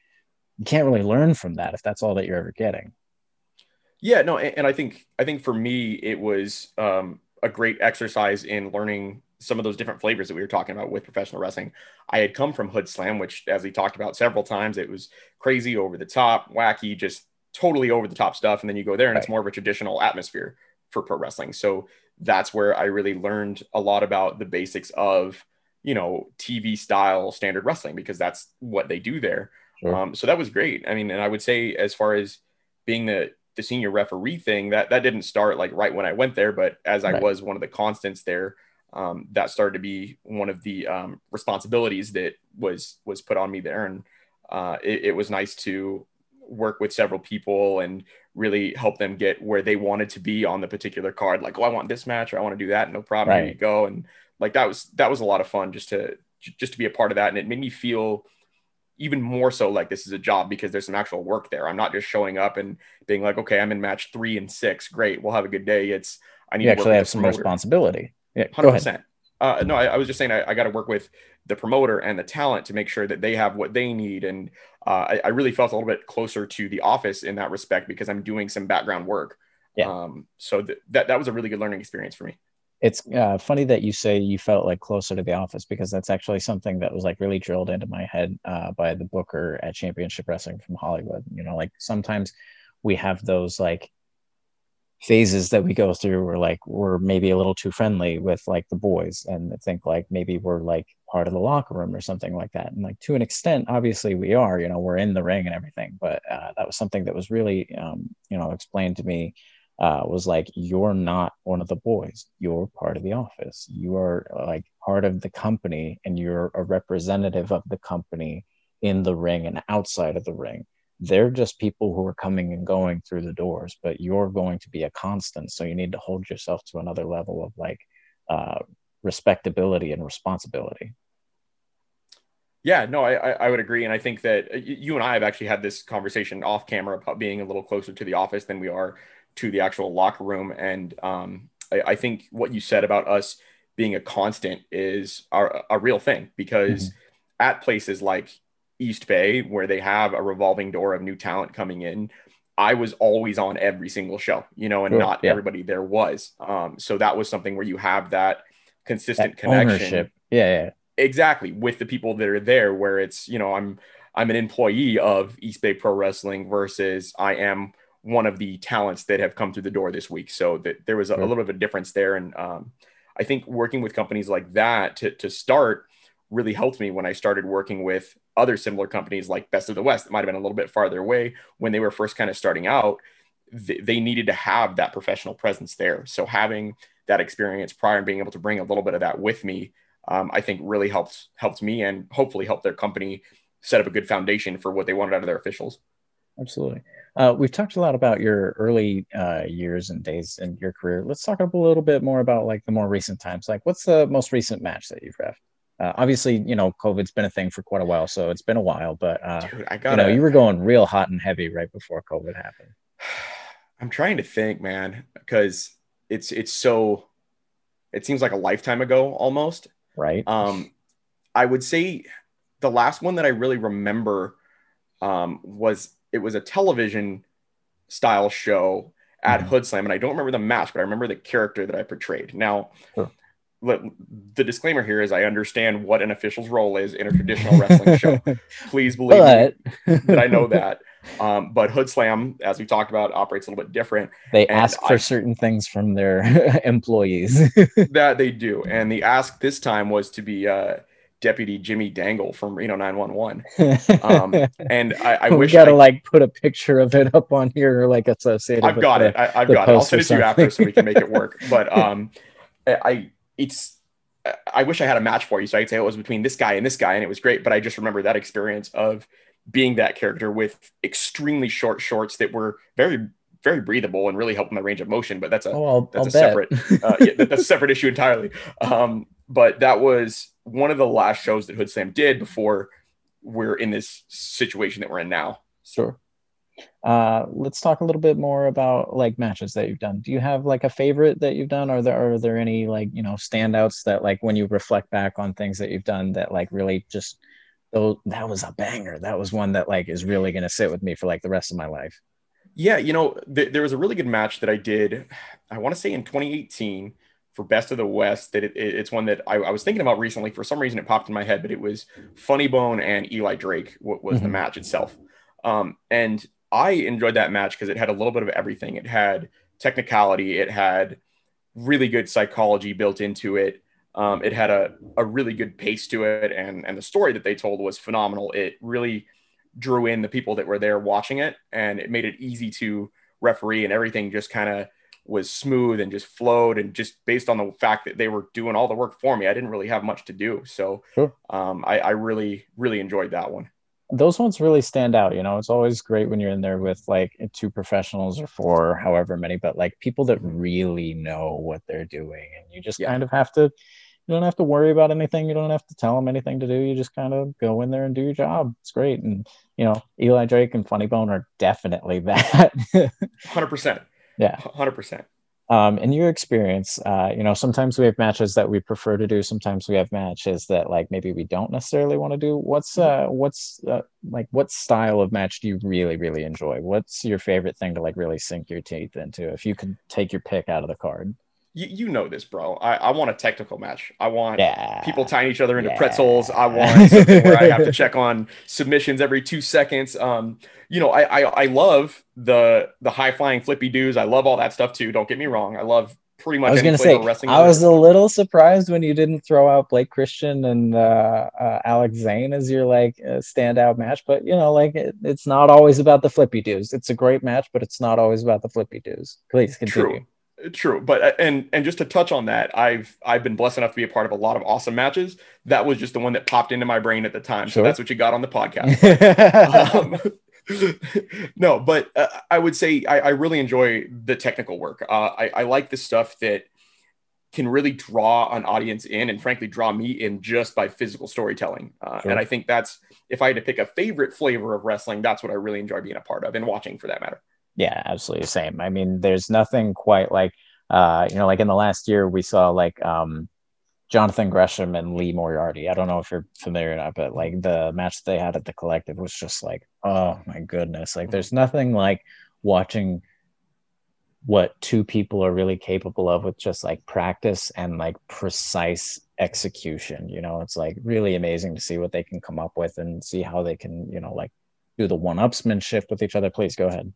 you can't really learn from that if that's all that you're ever getting. Yeah no and, i think i think for me it was um, a great exercise in learning some of those different flavors that we were talking about with professional wrestling. I had come from Hoodslam, which, as we talked about several times, it was crazy, over the top, wacky, just totally over the top stuff. And then you go there and right. it's more of a traditional atmosphere for pro wrestling. So that's where I really learned a lot about the basics of, you know, TV style standard wrestling because that's what they do there. Sure. Um, so that was great. I mean, and I would say as far as being the the senior referee thing, that that didn't start like right when I went there, but as I was one of the constants there um, that started to be one of the um, responsibilities that was was put on me there, and uh, it, it, was nice to work with several people and really help them get where they wanted to be on the particular card. Like, oh, I want this match, or I want to do that. No problem, right. you go. And like that was that was a lot of fun just to just to be a part of that, and it made me feel even more so like this is a job because there's some actual work there. I'm not just showing up and being like, okay, I'm in match three and six. Great, we'll have a good day. It's I need you actually have some promoter. responsibility. Yeah, hundred percent. Uh, no, I, I, was just saying I, I got to work with the promoter and the talent to make sure that they have what they need. And uh, I, I, really felt a little bit closer to the office in that respect because I'm doing some background work. Yeah. Um, so th- that that was a really good learning experience for me. It's uh, funny that you say you felt like closer to the office because that's actually something that was like really drilled into my head uh, by the booker at Championship Wrestling from Hollywood. You know, like sometimes we have those like phases that we go through where like we're maybe a little too friendly with like the boys and think like maybe we're like part of the locker room or something like that. And like to an extent obviously we are you know we're in the ring and everything but uh, that was something that was really um, you know explained to me uh, was like you're not one of the boys. You're part of the office. You are like part of the company and you're a representative of the company in the ring and outside of the ring they're just people who are coming and going through the doors but you're going to be a constant. So you need to hold yourself to another level of like uh, respectability and responsibility. Yeah no I, I would agree. And i think that uh, you and i have actually had this conversation off camera about being a little closer to the office than we are to the actual locker room. And um, I, I, think what you said about us being a constant is a, a real thing because mm-hmm. at places like East Bay, where they have a revolving door of new talent coming in, I was always on every single show, you know, and not yeah. everybody there was. Um, so that was something where you have that consistent that connection. Ownership. Yeah, yeah. Exactly. With the people that are there, where it's, you know, I'm I'm an employee of East Bay Pro Wrestling versus I am one of the talents that have come through the door this week. So that there was a, a little bit of a difference there. And um, I think working with companies like that to, to start really helped me when I started working with other similar companies like Best of the West that might have been a little bit farther away when they were first kind of starting out. They, they needed to have that professional presence there. So having that experience prior and being able to bring a little bit of that with me, um, I think really helped helped me and hopefully helped their company set up a good foundation for what they wanted out of their officials. Absolutely. Uh, we've talked a lot about your early uh, years and days in your career. Let's talk a little bit more about like the more recent times. Like, what's the most recent match that you've ref? Uh, obviously, you know, COVID's been a thing for quite a while, so it's been a while. But uh, Dude, I got you know, you were going real hot and heavy right before COVID happened. [SIGHS] I'm trying to think, man, because it's it's so. It seems like a lifetime ago, almost. Right. Um, I would say the last one that I really remember um, was it was a television style show at mm-hmm. Hoodslam, and I don't remember the match, but I remember the character that I portrayed. Now, sure let, the disclaimer here is I understand what an official's role is in a traditional wrestling show. [LAUGHS] Please believe but... me that I know [LAUGHS] that. Um, but Hoodslam, as we talked about, operates a little bit different. They ask for I, certain things from their [LAUGHS] employees. that they do, and the ask this time was to be uh, Deputy Jimmy Dangle from Reno 911. Um, and I, I wish gotta I, like put a picture of it up on here, like associated. I've got it. I, have got it. I'll send it to you after so we can make it work. But um, I it's I wish I had a match for you. So I could say it was between this guy and this guy, and it was great. But I just remember that experience of being that character with extremely short shorts that were very, very breathable and really helped my range of motion. But that's a oh, I'll, that's I'll a separate uh, yeah, that's a separate issue entirely. Um, but that was one of the last shows that Hoodslam did before we're in this situation that we're in now. Sure. Uh, let's talk a little bit more about like matches that you've done. Do you have like a favorite that you've done? Are there are there any like you know standouts that like when you reflect back on things that you've done that like really just though that was a banger. That was one that like is really gonna sit with me for like the rest of my life. Yeah, you know, th- there was a really good match that I did. I want to say in 2018 for Best of the West. That it, it, it's one that I, I, was thinking about recently. For some reason, it popped in my head, but it was Funny Bone and Eli Drake. What was mm-hmm. the match itself? Um, and I enjoyed that match because it had a little bit of everything. It had technicality, it had really good psychology built into it. Um, it had a, a really good pace to it, and and the story that they told was phenomenal. It really drew in the people that were there watching it, and it made it easy to referee, and everything just kind of was smooth and just flowed, and just based on the fact that they were doing all the work for me, I didn't really have much to do. So sure. um, I, I really really enjoyed that one those ones really stand out you know? It's always great when you're in there with like two professionals or four however many but like people that really know what they're doing and you just yeah. kind of have to you don't have to worry about anything you don't have to tell them anything to do you just kind of go in there and do your job. It's great and you know eli drake and funny bone are definitely [LAUGHS] that. 100% yeah. 100% um, in your experience, uh, you know, sometimes we have matches that we prefer to do. Sometimes we have matches that like maybe we don't necessarily want to do. What's uh, what's uh, like what style of match do you really really enjoy? What's your favorite thing to like really sink your teeth into? If you could take your pick out of the card. You, you know this, bro. I, I want a technical match. I want Yeah. people tying each other into Yeah. pretzels. I want something where I have to [LAUGHS] check on submissions every two seconds. Um, you know, I, I I love the the high flying flippy doos. I love all that stuff too. Don't get me wrong. I love pretty much. I was gonna say wrestling. I was a little surprised when you didn't throw out Blake Christian and uh, uh, Alex Zane as your like uh, standout match, but you know, like it, it's not always about the flippy doos. It's a great match, but it's not always about the flippy doos. Please continue. True. True, but uh, and and just to touch on that, I've I've been blessed enough to be a part of a lot of awesome matches. That was just the one that popped into my brain at the time, so that's what you got on the podcast. [LAUGHS] um, [LAUGHS] no, but uh, I would say I, I really enjoy the technical work. Uh, I, I like the stuff that can really draw an audience in and frankly draw me in just by physical storytelling. Uh, Sure. And I think that's if I had to pick a favorite flavor of wrestling, that's what I really enjoy being a part of and watching for that matter. Yeah, absolutely same. I mean, there's nothing quite like uh, you know, like in the last year we saw like um Jonathan Gresham and Lee Moriarty. I don't know if you're familiar or not, but like the match they had at the collective was just like, oh my goodness. Like there's nothing like watching what two people are really capable of with just like practice and like precise execution. You know, it's like really amazing to see what they can come up with and see how they can, you know, like do the one upsmanship with each other. Please go ahead.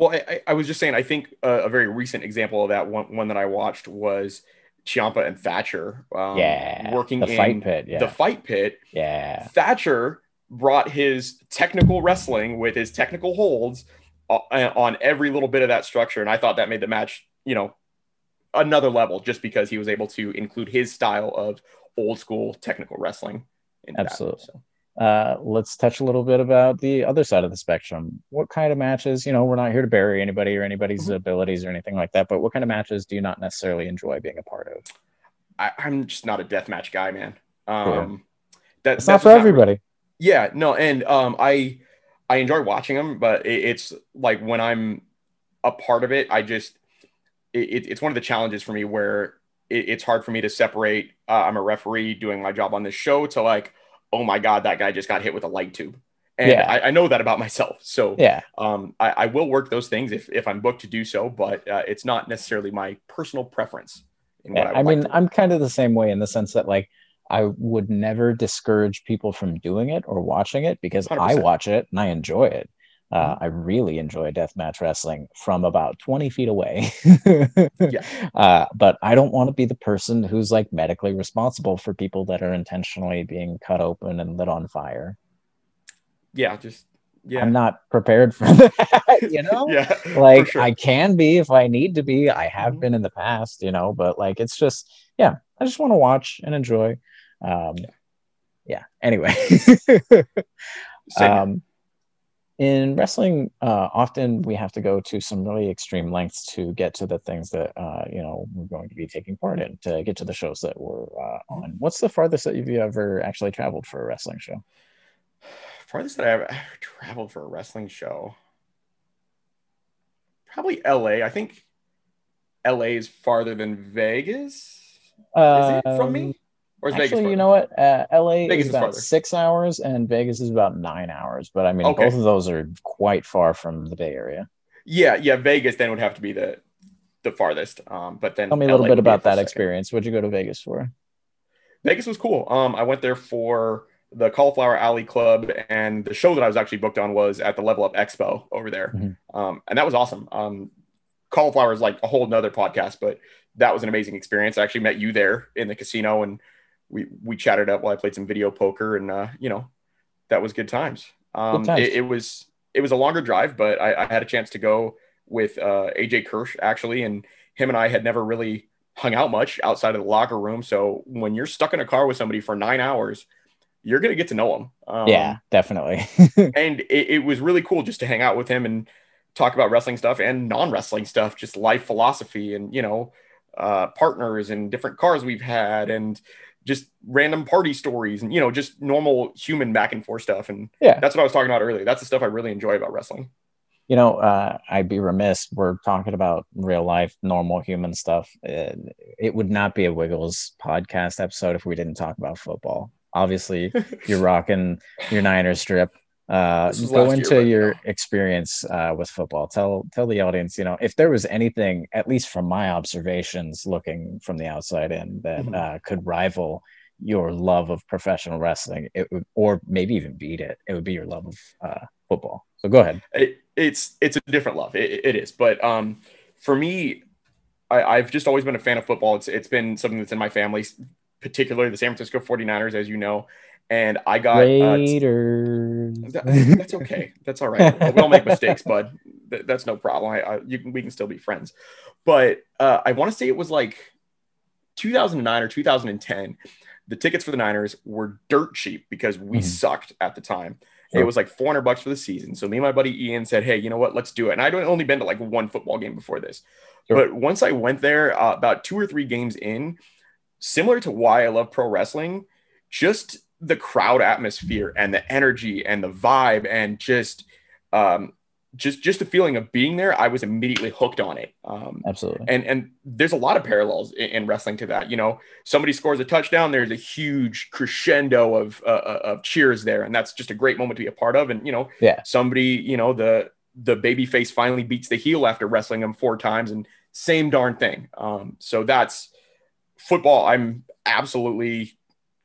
Well, I, I- was just saying, I think uh, a very recent example of that one, one that I watched was Ciampa and Thatcher um, yeah. working the in fight pit. Yeah. the fight pit. yeah. Thatcher brought his technical wrestling with his technical holds on every little bit of that structure. And I thought that made the match, you know, another level just because he was able to include his style of old school technical wrestling. In that. Absolutely. So, Uh, let's touch a little bit about the other side of the spectrum. What kind of matches, you know, we're not here to bury anybody or anybody's Mhm. abilities or anything like that, but what kind of matches do you not necessarily enjoy being a part of? I, I'm just not a deathmatch guy, man. Um, that, It's not for everybody. Yeah, no, and um, I I enjoy watching them, but it, it's like when I'm a part of it, I just it, it's one of the challenges for me where it, it's hard for me to separate. Uh, I'm a referee doing my job on this show to like, oh my god, that guy just got hit with a light tube, and Yeah. I, I know that about myself. So Yeah. um, I, I will work those things if if I'm booked to do so, but uh, it's not necessarily my personal preference. In Yeah, what I like mean, to. I'm kind of the same way in the sense that like I would never discourage people from doing it or watching it because I 100%. watch it and I enjoy it. Uh, Mm-hmm. I really enjoy deathmatch wrestling from about 20 feet away. [LAUGHS] Yeah. uh, but I don't want to be the person who's like medically responsible for people that are intentionally being cut open and lit on fire. yeah, just yeah, I'm not prepared for [LAUGHS] that, you [LAUGHS] know? yeah, like sure. I can be if I need to be. I have Mhm. been in the past, you know, but like it's just yeah, I just want to watch and enjoy. Um yeah. Anyway. Same um in wrestling, uh, often we have to go to some really extreme lengths to get to the things that uh, you know we're going to be taking part in to get to the shows that we're uh, on. What's the farthest that you've ever actually traveled for a wrestling show? farthest that I've ever traveled for a wrestling show. Probably LA. I think LA is farther than Vegas. Is it from me? Or is Vegas Actually, farther? you know what? Uh, LA Vegas is is about farther. six hours, and Vegas is about nine hours. But I mean, Okay. both of those are quite far from the Bay Area. Yeah, yeah. Vegas then would have to be the the farthest. Um, but then Tell me a little LA bit would be a about that experience. What'd you go to Vegas for? Vegas was cool. Um, I went there for the Cauliflower Alley Club, and the show that I was actually booked on was at the Level Up Expo over there, Mhm. um, and that was awesome. Um, Cauliflower is like a whole nother podcast, but that was an amazing experience. I actually met you there in the casino, and we we chatted up while I played some video poker, and uh, you know, that was good times. Um, times. It, it was it was a longer drive, but I, I had a chance to go with uh, AJ Kirsch actually, and him and I had never really hung out much outside of the locker room. So when you're stuck in a car with somebody for nine hours, you're gonna get to know them. Um, yeah, definitely. [LAUGHS] and it, it was really cool just to hang out with him and talk about wrestling stuff and non-wrestling stuff, just life philosophy and you know, uh, partners and different cars we've had and just random party stories and you know, just normal human back and forth stuff. And Yeah. that's what I was talking about earlier. That's the stuff I really enjoy about wrestling. you know, uh, I'd be remiss. We're talking about real life, normal human stuff. It, uh, it would not be a Wiggles podcast episode if we didn't talk about football. Obviously, [LAUGHS] you're rocking your Niners strip. Uh, go into year, your experience uh, with football. Tell tell the audience, you know, if there was anything, at least from my observations, looking from the outside in, that mm-hmm. uh, could rival your love of professional wrestling, it would, or maybe even beat it. It would be your love of uh, football. So go ahead. It, it's it's a different love. It, it is, but um, for me, I, have just always been a fan of football. It's it's been something that's in my family, particularly the San Francisco 49ers, as you know. And I got. Uh, that, that's okay. That's all right. [LAUGHS] we all make mistakes, bud. that's no problem. I, I, you can, we can still be friends. But uh, I want to say it was like 2009 or 2010 the tickets for the Niners were dirt cheap because we mm-hmm. sucked at the time. Sure. It was like 400 bucks for the season. So me and my buddy Ian said, "Hey, you know what? Let's do it." And I'd only been to like one football game before this, sure. but once I went there, uh, about two or three games in, similar to why I love pro wrestling, just the crowd atmosphere and the energy and the vibe and just um, just just the feeling of being there, I was immediately hooked on it. Um, Absolutely. And and there's a lot of parallels in, in, wrestling to that. You know, somebody scores a touchdown, there's a huge crescendo of uh, uh, of cheers there, and that's just a great moment to be a part of. And you know, yeah, somebody, you know, the the baby face finally beats the heel after wrestling him four times, and same darn thing. Um, so that's football. I'm absolutely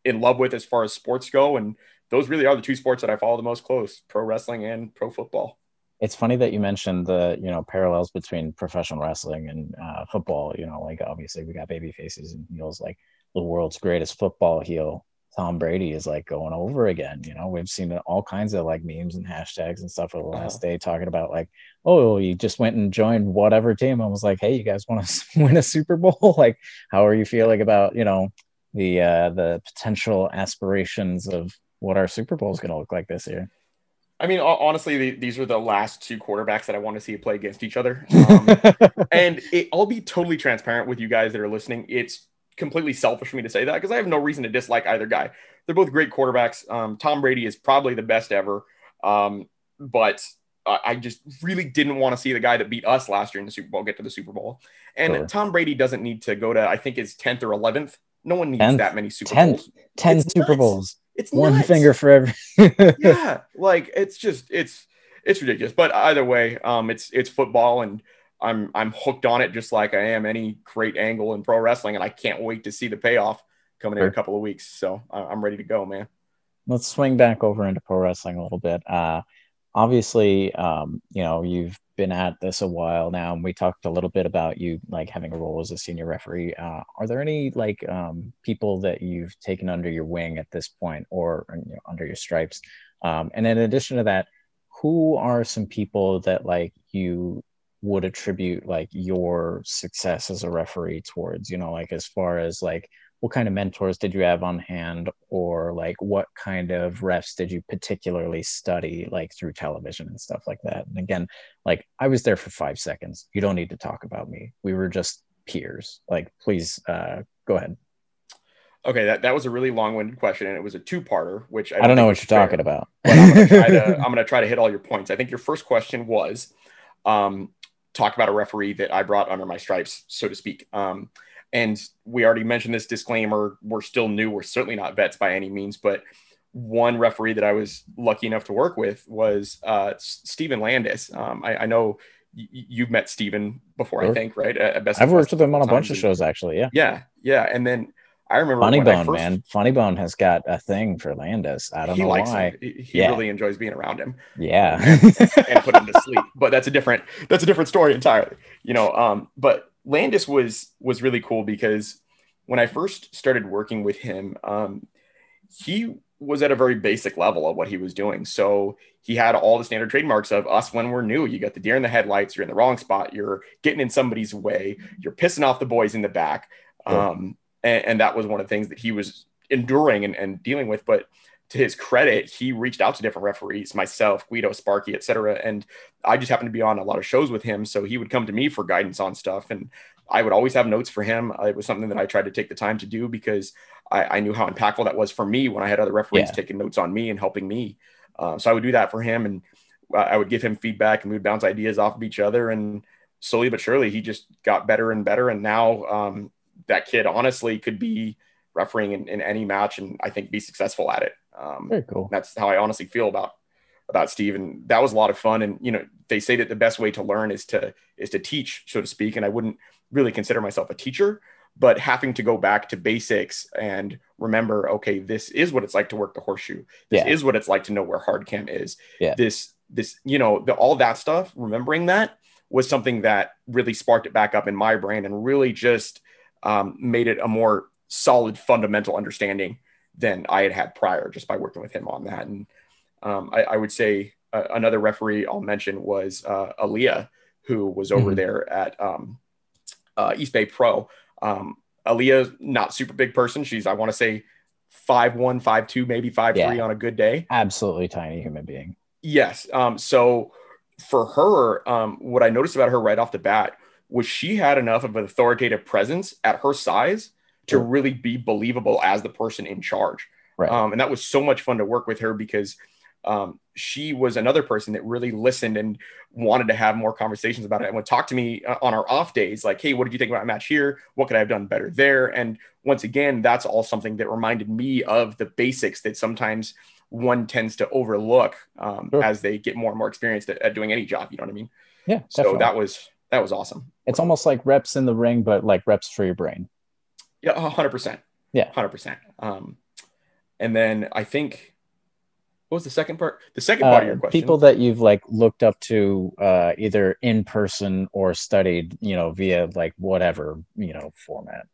in love with as far as sports go, and those really are the two sports that I follow the most close: pro wrestling and pro football it's funny that you mentioned the you know parallels between professional wrestling and uh, football. You know, like obviously we got baby faces and heels. Like the world's greatest football heel, Tom Brady, is like going over again. You know, we've seen all kinds of like memes and hashtags and stuff over the last uh-huh. day talking about like, oh, you just went and joined whatever team. I was like, hey, you guys want to [LAUGHS] win a Super Bowl? [LAUGHS] like, how are you feeling about you know the uh, the potential aspirations of what our Super Bowl is going to look like this year? I mean, honestly, these are the last two quarterbacks that I want to see play against each other. [LAUGHS] Um, and it, I'll be totally transparent with you guys that are listening. It's completely selfish for me to say that because I have no reason to dislike either guy. They're both great quarterbacks. Um, Tom Brady is probably the best ever. Um, but I just really didn't want to see the guy that beat us last year in the Super Bowl get to the Super Bowl. And sure. Tom Brady doesn't need to go to, I think, his 10th or 11th. No one needs tenth, that many Super 10th, Bowls. 10 it's Super nuts. Bowls. It's one nuts. finger for every. [LAUGHS] yeah, like it's just it's it's ridiculous. But either way, um, it's it's football, and I'm I'm hooked on it just like I am any great angle in pro wrestling, and I can't wait to see the payoff coming sure. in a couple of weeks. So I'm ready to go, man. Let's swing back over into pro wrestling a little bit. Uh, obviously, um, you know you've been at this a while now and we talked a little bit about you like having a role as a senior referee. Uh, are there any like um, people that you've taken under your wing at this point or you know, under your stripes? Um, and in addition to that who are some people that like you would attribute like your success as a referee towards? You know like as far as like what kind of mentors did you have on hand or like what kind of refs did you particularly study like through television and stuff like that? And again like i was there for five seconds. You don't need to talk about me. We were just peers. Like please uh go ahead. Okay that, that was a really long-winded question and it was a two-parter which i don't, I don't know what you're fair, talking about. But I'm [LAUGHS] I'm gonna try to hit all your points. I think your first question was um talk about a referee that i brought under my stripes so to speak. Um and we already mentioned this disclaimer. We're still new. We're certainly not vets by any means, but one referee that I was lucky enough to work with was uh, Stephen Landis. Um, I, I, know y- you've met Stephen before, sure. I think, right? At Best I've worked with him on a bunch of shows, actually. Yeah. Yeah. Yeah. And then I remember Funny Bone, first... man. Funny Bone has got a thing for Landis. I don't he know why. Him. He yeah. really enjoys being around him. Yeah. and put him to sleep. But that's a different that's a different story entirely. You know, um, but Landis was was really cool because when I first started working with him, um, he was at a very basic level of what he was doing. So he had all the standard trademarks of us when we're new. You got the deer in the headlights, you're in the wrong spot, you're getting in somebody's way, you're pissing off the boys in the back. Um, and, and, that was one of the things that he was enduring and, and dealing with. But to his credit, he reached out to different referees, myself, Guido, Sparky, etc. And I just happened to be on a lot of shows with him, so he would come to me for guidance on stuff, and I would always have notes for him. It was something that I tried to take the time to do because I, I knew how impactful that was for me when I had other referees yeah. taking notes on me and helping me. Uh, so I would do that for him. And I would give him feedback and we would bounce ideas off of each other. And slowly but surely, he just got better and better. And now um, that kid honestly could be refereeing in, in, any match and I think be successful at it. Um, Very cool. That's how I honestly feel about about Steve, and that was a lot of fun. And you know, they say that the best way to learn is to is to teach, so to speak. And I wouldn't really consider myself a teacher, but having to go back to basics and remember, okay, this is what it's like to work the horseshoe. This yeah. is what it's like to know where hard cam is. Yeah. This this you know the, all that stuff. Remembering that was something that really sparked it back up in my brain and really just um, made it a more solid fundamental understanding than I had had prior just by working with him on that. And um, I, I, would say uh, another referee I'll mention was uh, Aaliyah, who was over mm-hmm. there at um, uh, East Bay Pro. Um, Aaliyah, not super big person. She's, I want to say, five one, five two, maybe five yeah. three on a good day. Absolutely tiny human being. Yes. Um, so for her, um, what I noticed about her right off the bat was she had enough of an authoritative presence at her size to really be believable as the person in charge. Right. Um, and that was so much fun to work with her because um, she was another person that really listened and wanted to have more conversations about it and would talk to me uh, on our off days like hey what did you think about match here what could i have done better there and once again that's all something that reminded me of the basics that sometimes one tends to overlook um, sure. as they get more and more experienced at, at, doing any job you know what i mean yeah definitely. so that was that was awesome it's almost like reps in the ring but like reps for your brain yeah, hundred percent. Yeah, hundred percent. Um, and then I think what was the second part? The second part uh, of your question. People that you've like looked up to, uh, either in person or studied, you know, via like whatever you know format.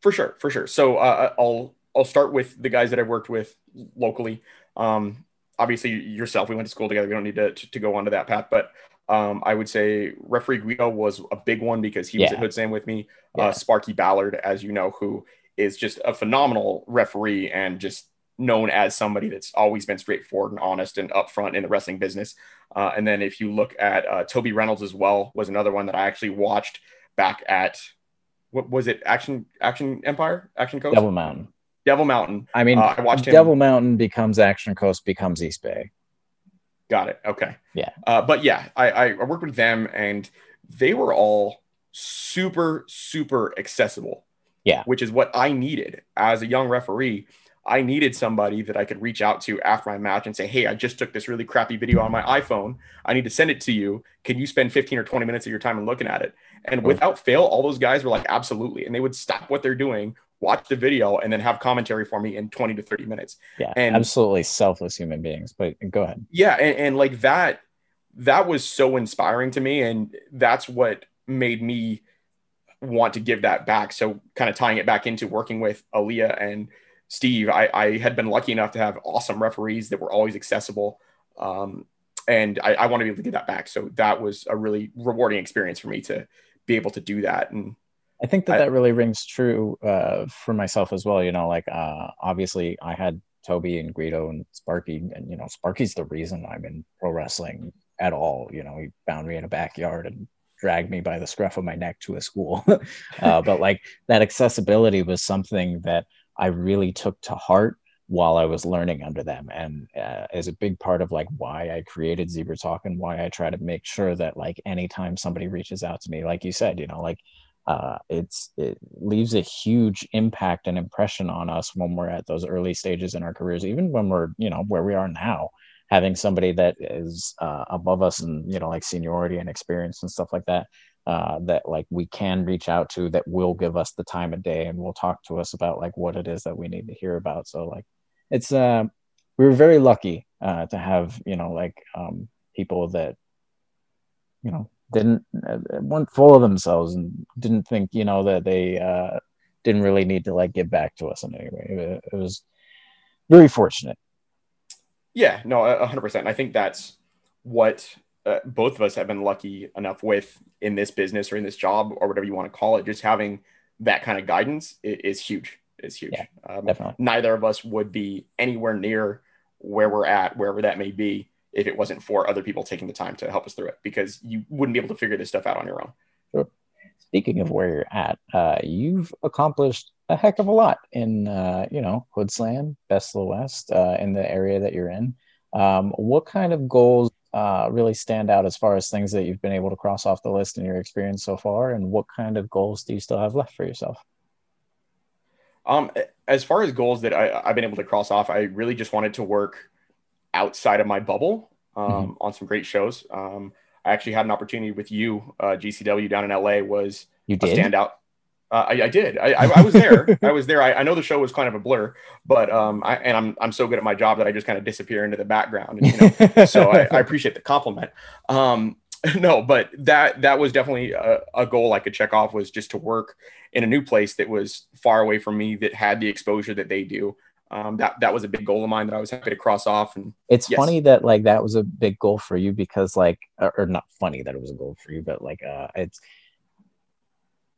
For sure, for sure. So uh, I'll I'll start with the guys that I've worked with locally. Um, obviously yourself, we went to school together. We don't need to to, to go on to that path, but um, I would say referee Guido was a big one because he was at Hoodslam with me. Uh, yeah. Uh, Sparky Ballard, as you know, who is just a phenomenal referee and just known as somebody that's always been straightforward and honest and upfront in the wrestling business. Uh, and then if you look at uh, Toby Reynolds as well, was another one that I actually watched back at what was it? Action Action Empire Action Coast Devil Mountain. Devil Mountain. I mean, uh, I watched Devil. Mountain becomes Action Coast becomes East Bay. Got it. Okay. Yeah. Uh, but yeah, I, I worked with them and they were all super, super accessible. Yeah. Which is what I needed as a young referee. I needed somebody that I could reach out to after my match and say, Hey, I just took this really crappy video on my iPhone. I need to send it to you. Can you spend 15 or 20 minutes of your time and looking at it? And without fail, all those guys were like, Absolutely. And they would stop what they're doing, watch the video and then have commentary for me in 20 to 30 minutes. Yeah. And absolutely selfless human beings. But go ahead. Yeah. And, and like that, that was so inspiring to me. And that's what made me want to give that back. So kind of tying it back into working with Aaliyah and Steve, I, I had been lucky enough to have awesome referees that were always accessible. Um, and I, I want to be able to give that back. So that was a really rewarding experience for me to be able to do that. And I think that I, that really rings true uh, for myself as well. You know, like uh, obviously I had Toby and Guido and Sparky, and you know, Sparky's the reason I'm in pro wrestling at all. You know, he found me in a backyard and dragged me by the scruff of my neck to a school. [LAUGHS] uh, but like that accessibility was something that I really took to heart while I was learning under them, and uh, is a big part of like why I created Zebra Talk and why I try to make sure that like anytime somebody reaches out to me, like you said, you know, like uh, it's it leaves a huge impact and impression on us when we're at those early stages in our careers even when we're you know where we are now. Having somebody that is uh, above us and you know like seniority and experience and stuff like that uh, that like we can reach out to that will give us the time of day and will talk to us about like what it is that we need to hear about. So like it's uh we were very lucky uh, to have you know like um, people that you know didn't uh, weren't full of themselves and didn't think you know that they uh, didn't really need to like give back to us in any way. It, was very fortunate. Yeah, no, hundred percent. I think that's what uh, both of us have been lucky enough with in this business or in this job or whatever you want to call it. Just having that kind of guidance is, is huge. Is huge. Yeah, um, definitely. Neither of us would be anywhere near where we're at, wherever that may be, if it wasn't for other people taking the time to help us through it because you wouldn't be able to figure this stuff out on your own. Sure. Speaking of where you're at, uh, you've accomplished a heck of a lot in, uh, you know, Hoodslam, Best of the West, uh, in the area that you're in. Um, what kind of goals uh, really stand out as far as things that you've been able to cross off the list in your experience so far? And what kind of goals do you still have left for yourself? Um, as far as goals that I, have been able to cross off, I really just wanted to work outside of my bubble um, mm-hmm. on some great shows. Um, I actually had an opportunity with you, uh, GCW down in LA was you did? a standout. Uh, I, I, did. I, I, I was there. [LAUGHS] I was there. I, I, know the show was kind of a blur, but um, I, and I'm I'm so good at my job that I just kind of disappear into the background. And, you know, [LAUGHS] so I, I, appreciate the compliment. Um, [LAUGHS] no, but that that was definitely a, a, goal I could check off was just to work in a new place that was far away from me that had the exposure that they do. Um, that that was a big goal of mine that I was happy to cross off. And it's yes. funny that like that was a big goal for you because like, or, not funny that it was a goal for you, but like uh, it's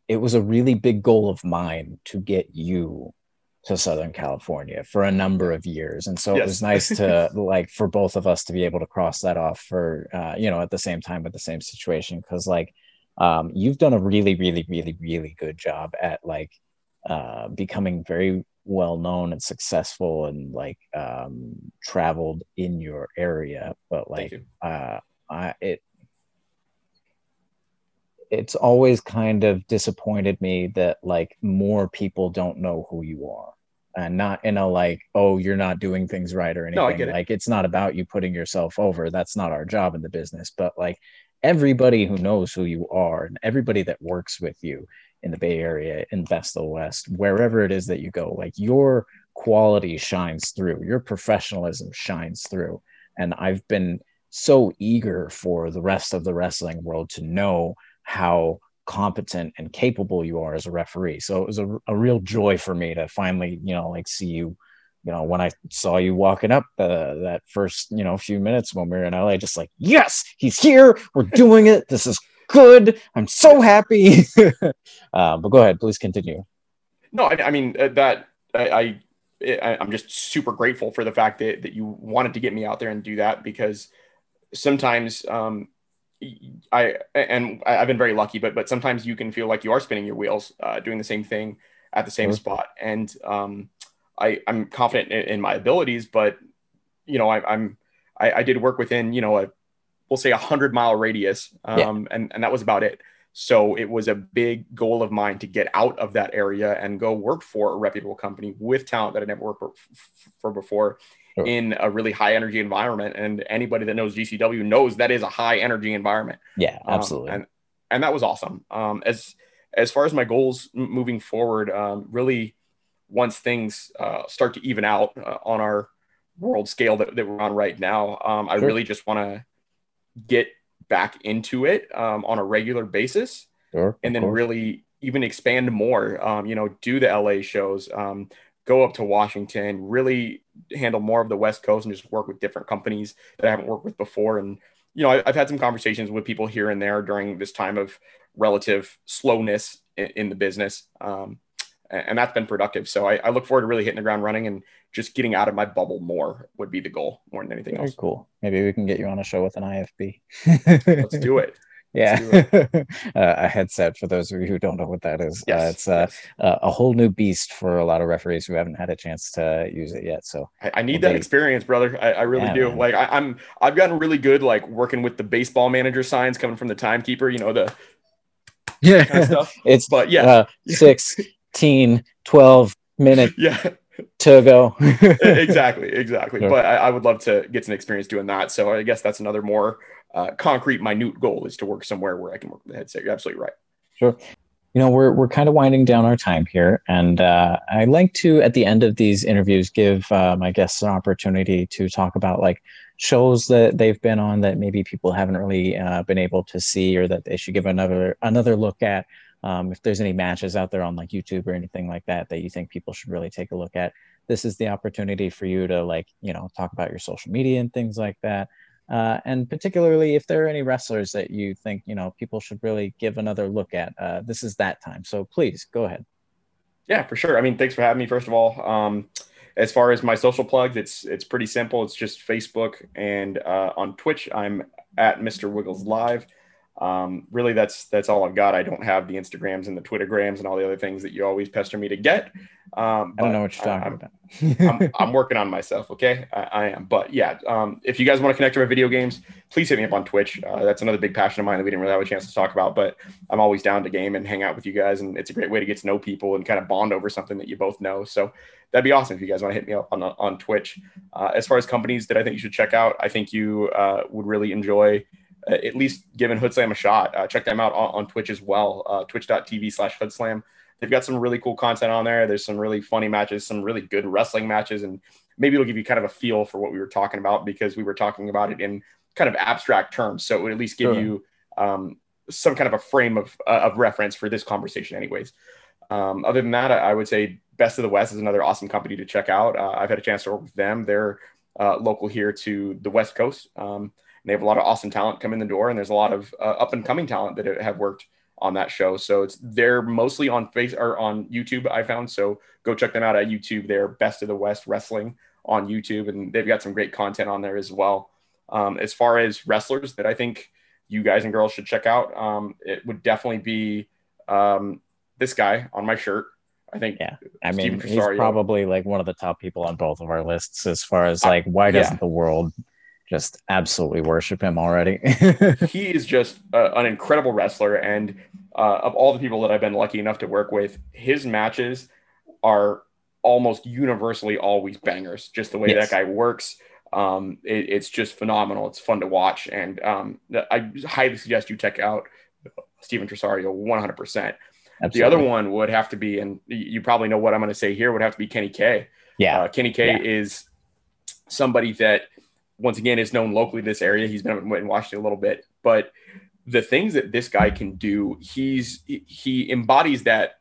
it was a really big goal of mine to get you to Southern California for a number of years. And so yes. it was nice to [LAUGHS] like for both of us to be able to cross that off for uh, you know at the same time with the same situation because like um, you've done a really really really really good job at like uh, becoming very well known and successful and like um, traveled in your area. But like uh, I it it's always kind of disappointed me that like more people don't know who you are and not in a like oh you're not doing things right or anything no, I get it. like it's not about you putting yourself over that's not our job in the business but like everybody who knows who you are and everybody that works with you in the bay area in Best of West wherever it is that you go like your quality shines through your professionalism shines through and i've been so eager for the rest of the wrestling world to know how competent and capable you are as a referee. So it was a, a real joy for me to finally, you know, like see you, you know, when I saw you walking up uh, that first, you know, few minutes when we were in LA, just like, yes, he's here. We're doing it. This is good. I'm so happy. [LAUGHS] uh, but go ahead, please continue. No, I, I mean, uh, that I, I, I'm just super grateful for the fact that, that you wanted to get me out there and do that because sometimes um, I and I've been very lucky, but but sometimes you can feel like you are spinning your wheels, uh, doing the same thing at the same sure. spot. And um, I I'm confident in, in, my abilities, but you know I, I'm I, I, did work within you know a we'll say a hundred mile radius, um, yeah. and and that was about it. So it was a big goal of mine to get out of that area and go work for a reputable company with talent that I never worked for, for before sure. in a really high energy environment. And anybody that knows GCW knows that is a high energy environment. Yeah, um, absolutely. Um, and and that was awesome. Um, as as far as my goals moving forward, um, really once things uh, start to even out uh, on our world scale that, that we're on right now, um, I really just want to get back into it um, on a regular basis, sure, and then really even expand more. Um, you know, do the LA shows, um, go up to Washington, really handle more of the West Coast and just work with different companies that I haven't worked with before. And, you know, I, have had some conversations with people here and there during this time of relative slowness in, in the business. Um, and that's been productive. So I, I, look forward to really hitting the ground running and just getting out of my bubble more would be the goal more than anything Very else. Cool. Maybe we can get you on a show with an IFB. [LAUGHS] Let's do it. Yeah, [LAUGHS] uh, a headset for those of you who don't know what that is. Uh, yes, uh, it's uh, yes. a whole new beast for a lot of referees who haven't had a chance to use it yet. So I, I need we'll that be... experience, brother. I, I really yeah, do. Man. Like I, am I've gotten really good, like working with the baseball manager signs coming from the timekeeper. You know the yeah kind of stuff. [LAUGHS] it's but yeah, uh, 16, 12 minute [LAUGHS] yeah to go. [LAUGHS] exactly, exactly. Sure. But I, I, would love to get some experience doing that. So I guess that's another more uh, concrete, minute goal is to work somewhere where I can work with the headset. You're absolutely right. Sure. You know, we're, we're kind of winding down our time here. And uh, I like to, at the end of these interviews, give uh, my guests an opportunity to talk about like shows that they've been on that maybe people haven't really uh, been able to see or that they should give another another look at. Um, if there's any matches out there on like YouTube or anything like that that you think people should really take a look at, this is the opportunity for you to like, you know, talk about your social media and things like that. Uh, and particularly if there are any wrestlers that you think you know people should really give another look at uh, this is that time. So please go ahead. Yeah for sure. I mean thanks for having me first of all. Um, as far as my social plugs it's it's pretty simple. It's just facebook and uh, on twitch i'm at mr wiggles live Um, really, that's that's all I've got. I don't have the Instagrams and the Twittergrams and all the other things that you always pester me to get. Um, I don't know what you're talking I'm, about. [LAUGHS] I'm, I'm, working on myself. Okay, I, I am. But yeah, um, if you guys want to connect to my video games, please hit me up on Twitch. Uh, that's another big passion of mine that we didn't really have a chance to talk about. But I'm always down to game and hang out with you guys, and it's a great way to get to know people and kind of bond over something that you both know. So that'd be awesome if you guys want to hit me up on on Twitch. Uh, as far as companies that I think you should check out, I think you uh, would really enjoy. Uh, at least giving Hoodslam a shot. Uh, check them out on, on Twitch as well, uh, twitch.tv slash Hoodslam. They've got some really cool content on there. There's some really funny matches, some really good wrestling matches, and maybe it'll give you kind of a feel for what we were talking about because we were talking about it in kind of abstract terms. So it would at least give sure. you um, some kind of a frame of, uh, of reference for this conversation, anyways. Um, other than that, I would say Best of the West is another awesome company to check out. Uh, I've had a chance to work with them. They're uh, local here to the West Coast. Um, they have a lot of awesome talent come in the door, and there's a lot of uh, up and coming talent that have worked on that show. So it's they're mostly on face or on YouTube. I found so go check them out at YouTube. They're Best of the West Wrestling on YouTube, and they've got some great content on there as well. Um, as far as wrestlers that I think you guys and girls should check out, um, it would definitely be um, this guy on my shirt. I think. Yeah, I mean, he's probably like one of the top people on both of our lists as far as like why doesn't yeah. the world just absolutely worship him already. [LAUGHS] he is just uh, an incredible wrestler, and uh, of all the people that I've been lucky enough to work with, his matches are almost universally always bangers. Just the way yes. that guy works, um, it, it's just phenomenal. It's fun to watch, and um, I highly suggest you check out Steven Tresario 100. percent The other one would have to be, and you probably know what I'm going to say here, would have to be Kenny K. Yeah, uh, Kenny K yeah. is somebody that once again is known locally this area. He's been in Washington a little bit, but the things that this guy can do, he's he embodies that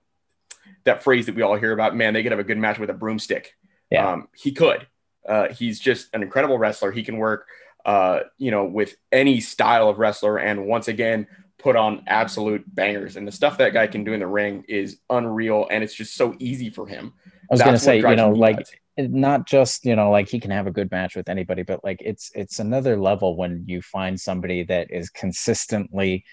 that phrase that we all hear about. Man, they could have a good match with a broomstick. Yeah. Um, he could. Uh, he's just an incredible wrestler. He can work, uh, you know, with any style of wrestler, and once again, put on absolute bangers. And the stuff that guy can do in the ring is unreal, and it's just so easy for him. I was going to say, you know, like nuts not just you know like he can have a good match with anybody but like it's it's another level when you find somebody that is consistently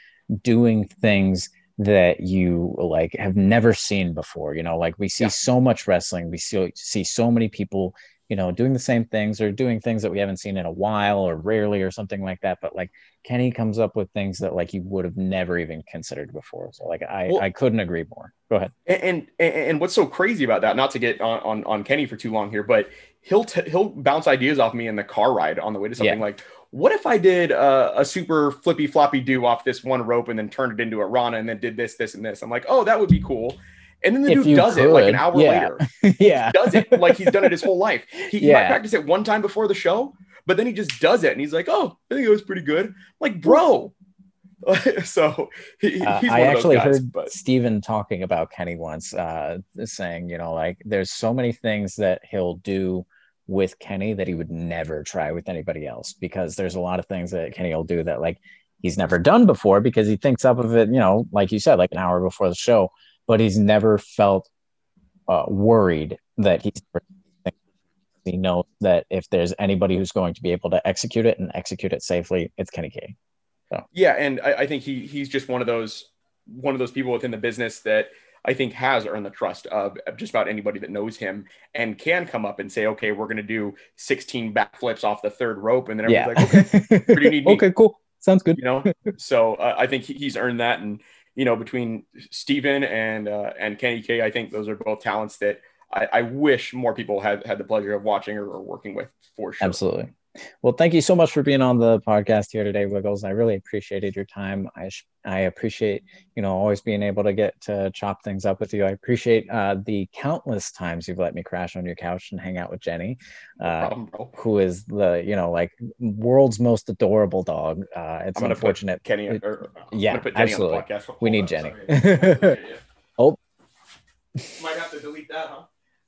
doing things that you like have never seen before you know like we see yeah. so much wrestling we see see so many people you know doing the same things or doing things that we haven't seen in a while or rarely or something like that but like kenny comes up with things that like you would have never even considered before so like i well, i couldn't agree more go ahead and, and and what's so crazy about that not to get on on, on kenny for too long here but he'll t- he'll bounce ideas off me in the car ride on the way to something yeah. like what if I did a, a, super flippy floppy do off this one rope and then turned it into a Rana and then did this, this, and this? I'm like, oh, that would be cool. And then the if dude does could, it like an hour yeah. later. [LAUGHS] yeah. does it like he's done it his whole [LAUGHS] life. He, yeah. he might practice it one time before the show, but then he just does it and he's like, oh, I think it was pretty good. I'm like, bro. [LAUGHS] so he, uh, I actually guys, heard but... Steven talking about Kenny once, uh, saying, you know, like there's so many things that he'll do with Kenny that he would never try with anybody else because there's a lot of things that Kenny will do that like he's never done before because he thinks up of it, you know, like you said, like an hour before the show but he's never felt uh, worried that he's he knows that if there's anybody who's going to be able to execute it and execute it safely, it's Kenny K. So. Yeah, and I, I think he he's just one of those one of those people within the business that I think has earned the trust of, just about anybody that knows him and can come up and say, okay, we're going to do 16 backflips off the third rope. And then everyone's yeah. like, okay, [LAUGHS] okay, cool. Sounds good. You know, so uh, I think he, he's earned that. And you know, between Steven and uh, and Kenny K, I think those are both talents that I, I wish more people had had the pleasure of watching or, or working with for sure. Absolutely. Well, thank you so much for being on the podcast here today, Wiggles. I really appreciated your time. I sh- I appreciate you know always being able to get to chop things up with you. I appreciate uh, the countless times you've let me crash on your couch and hang out with Jenny, uh, who is the you know like world's most adorable dog. Uh, it's unfortunate. Kenny, or, yeah, absolutely. We need Jenny. [LAUGHS] oh, might have to delete that, huh?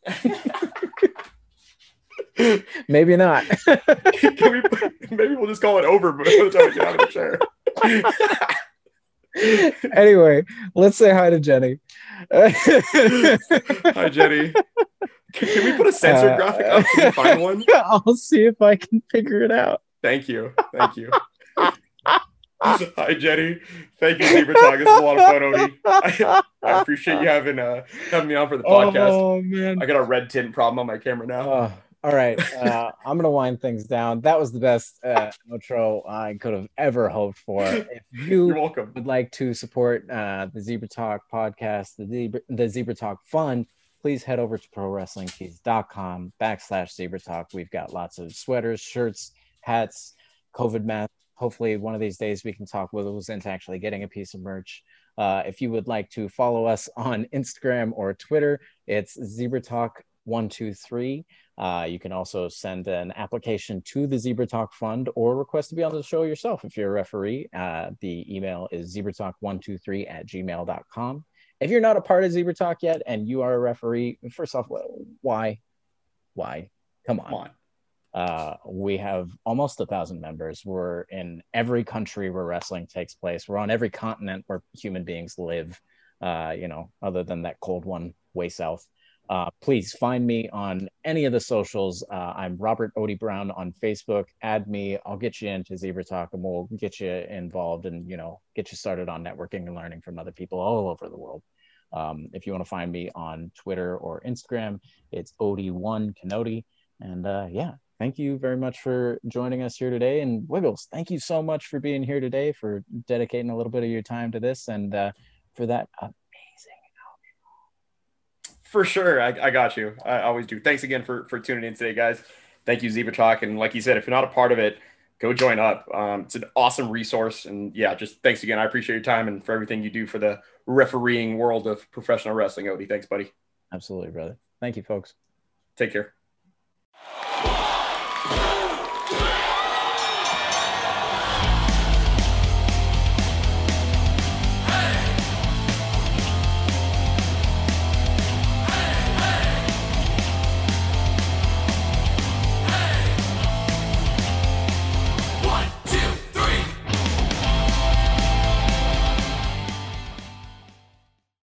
[LAUGHS] [LAUGHS] maybe not. [LAUGHS] we, maybe we'll just call it over by the time we get out of the chair. [LAUGHS] anyway, let's say hi to Jenny. hi, Jenny. Can, can, we put a censored uh, graphic up? Can you find one? I'll see if I can figure it out. Thank you. Thank you. Hi, Jenny. Thank you, Zebra Talk. This is a lot of fun, Odie. I, I appreciate you having uh, having me on for the podcast. Oh man, I got a red tint problem on my camera now. Uh, all right, uh, I'm gonna wind things down. That was the best uh, outro I could have ever hoped for. If [LAUGHS] you You're welcome. would like to support uh, the Zebra Talk podcast, the Zebra, the Zebra Talk Fund, please head over to prowrestlingtees.com backslash Zebra Talk. We've got lots of sweaters, shirts, hats, COVID masks hopefully one of these days we can talk Willows into actually getting a piece of merch. Uh, if you would like to follow us on Instagram or Twitter, it's Zebra Talk 123. Uh, you can also send an application to the Zebra Talk Fund or request to be on the show yourself if you're a referee. Uh, the email is zebratalk123 at gmail.com. If you're not a part of Zebra Talk yet and you are a referee, first off, why? Why? Come on. Come on. Uh, we have almost a thousand members. We're in every country where wrestling takes place. We're on every continent where human beings live. Uh, you know, other than that cold one way south. Uh, please find me on any of the socials. Uh, I'm Robert Odie Brown on Facebook. Add me. I'll get you into Zebra Talk, and we'll get you involved and you know get you started on networking and learning from other people all over the world. Um, if you want to find me on Twitter or Instagram, it's Odie1 Canody. And uh, yeah, thank you very much for joining us here today. And Wiggles, thank you so much for being here today, for dedicating a little bit of your time to this, and uh, for that outro. For sure, I, I, got you. I always do. Thanks again for for tuning in today, guys. Thank you, Zebra Talk. And like you said, if you're not a part of it, go join up. Um, it's an awesome resource. And yeah, just thanks again. I appreciate your time and for everything you do for the refereeing world of professional wrestling. Odie, thanks, buddy. Absolutely, brother. Thank you, folks. Take care.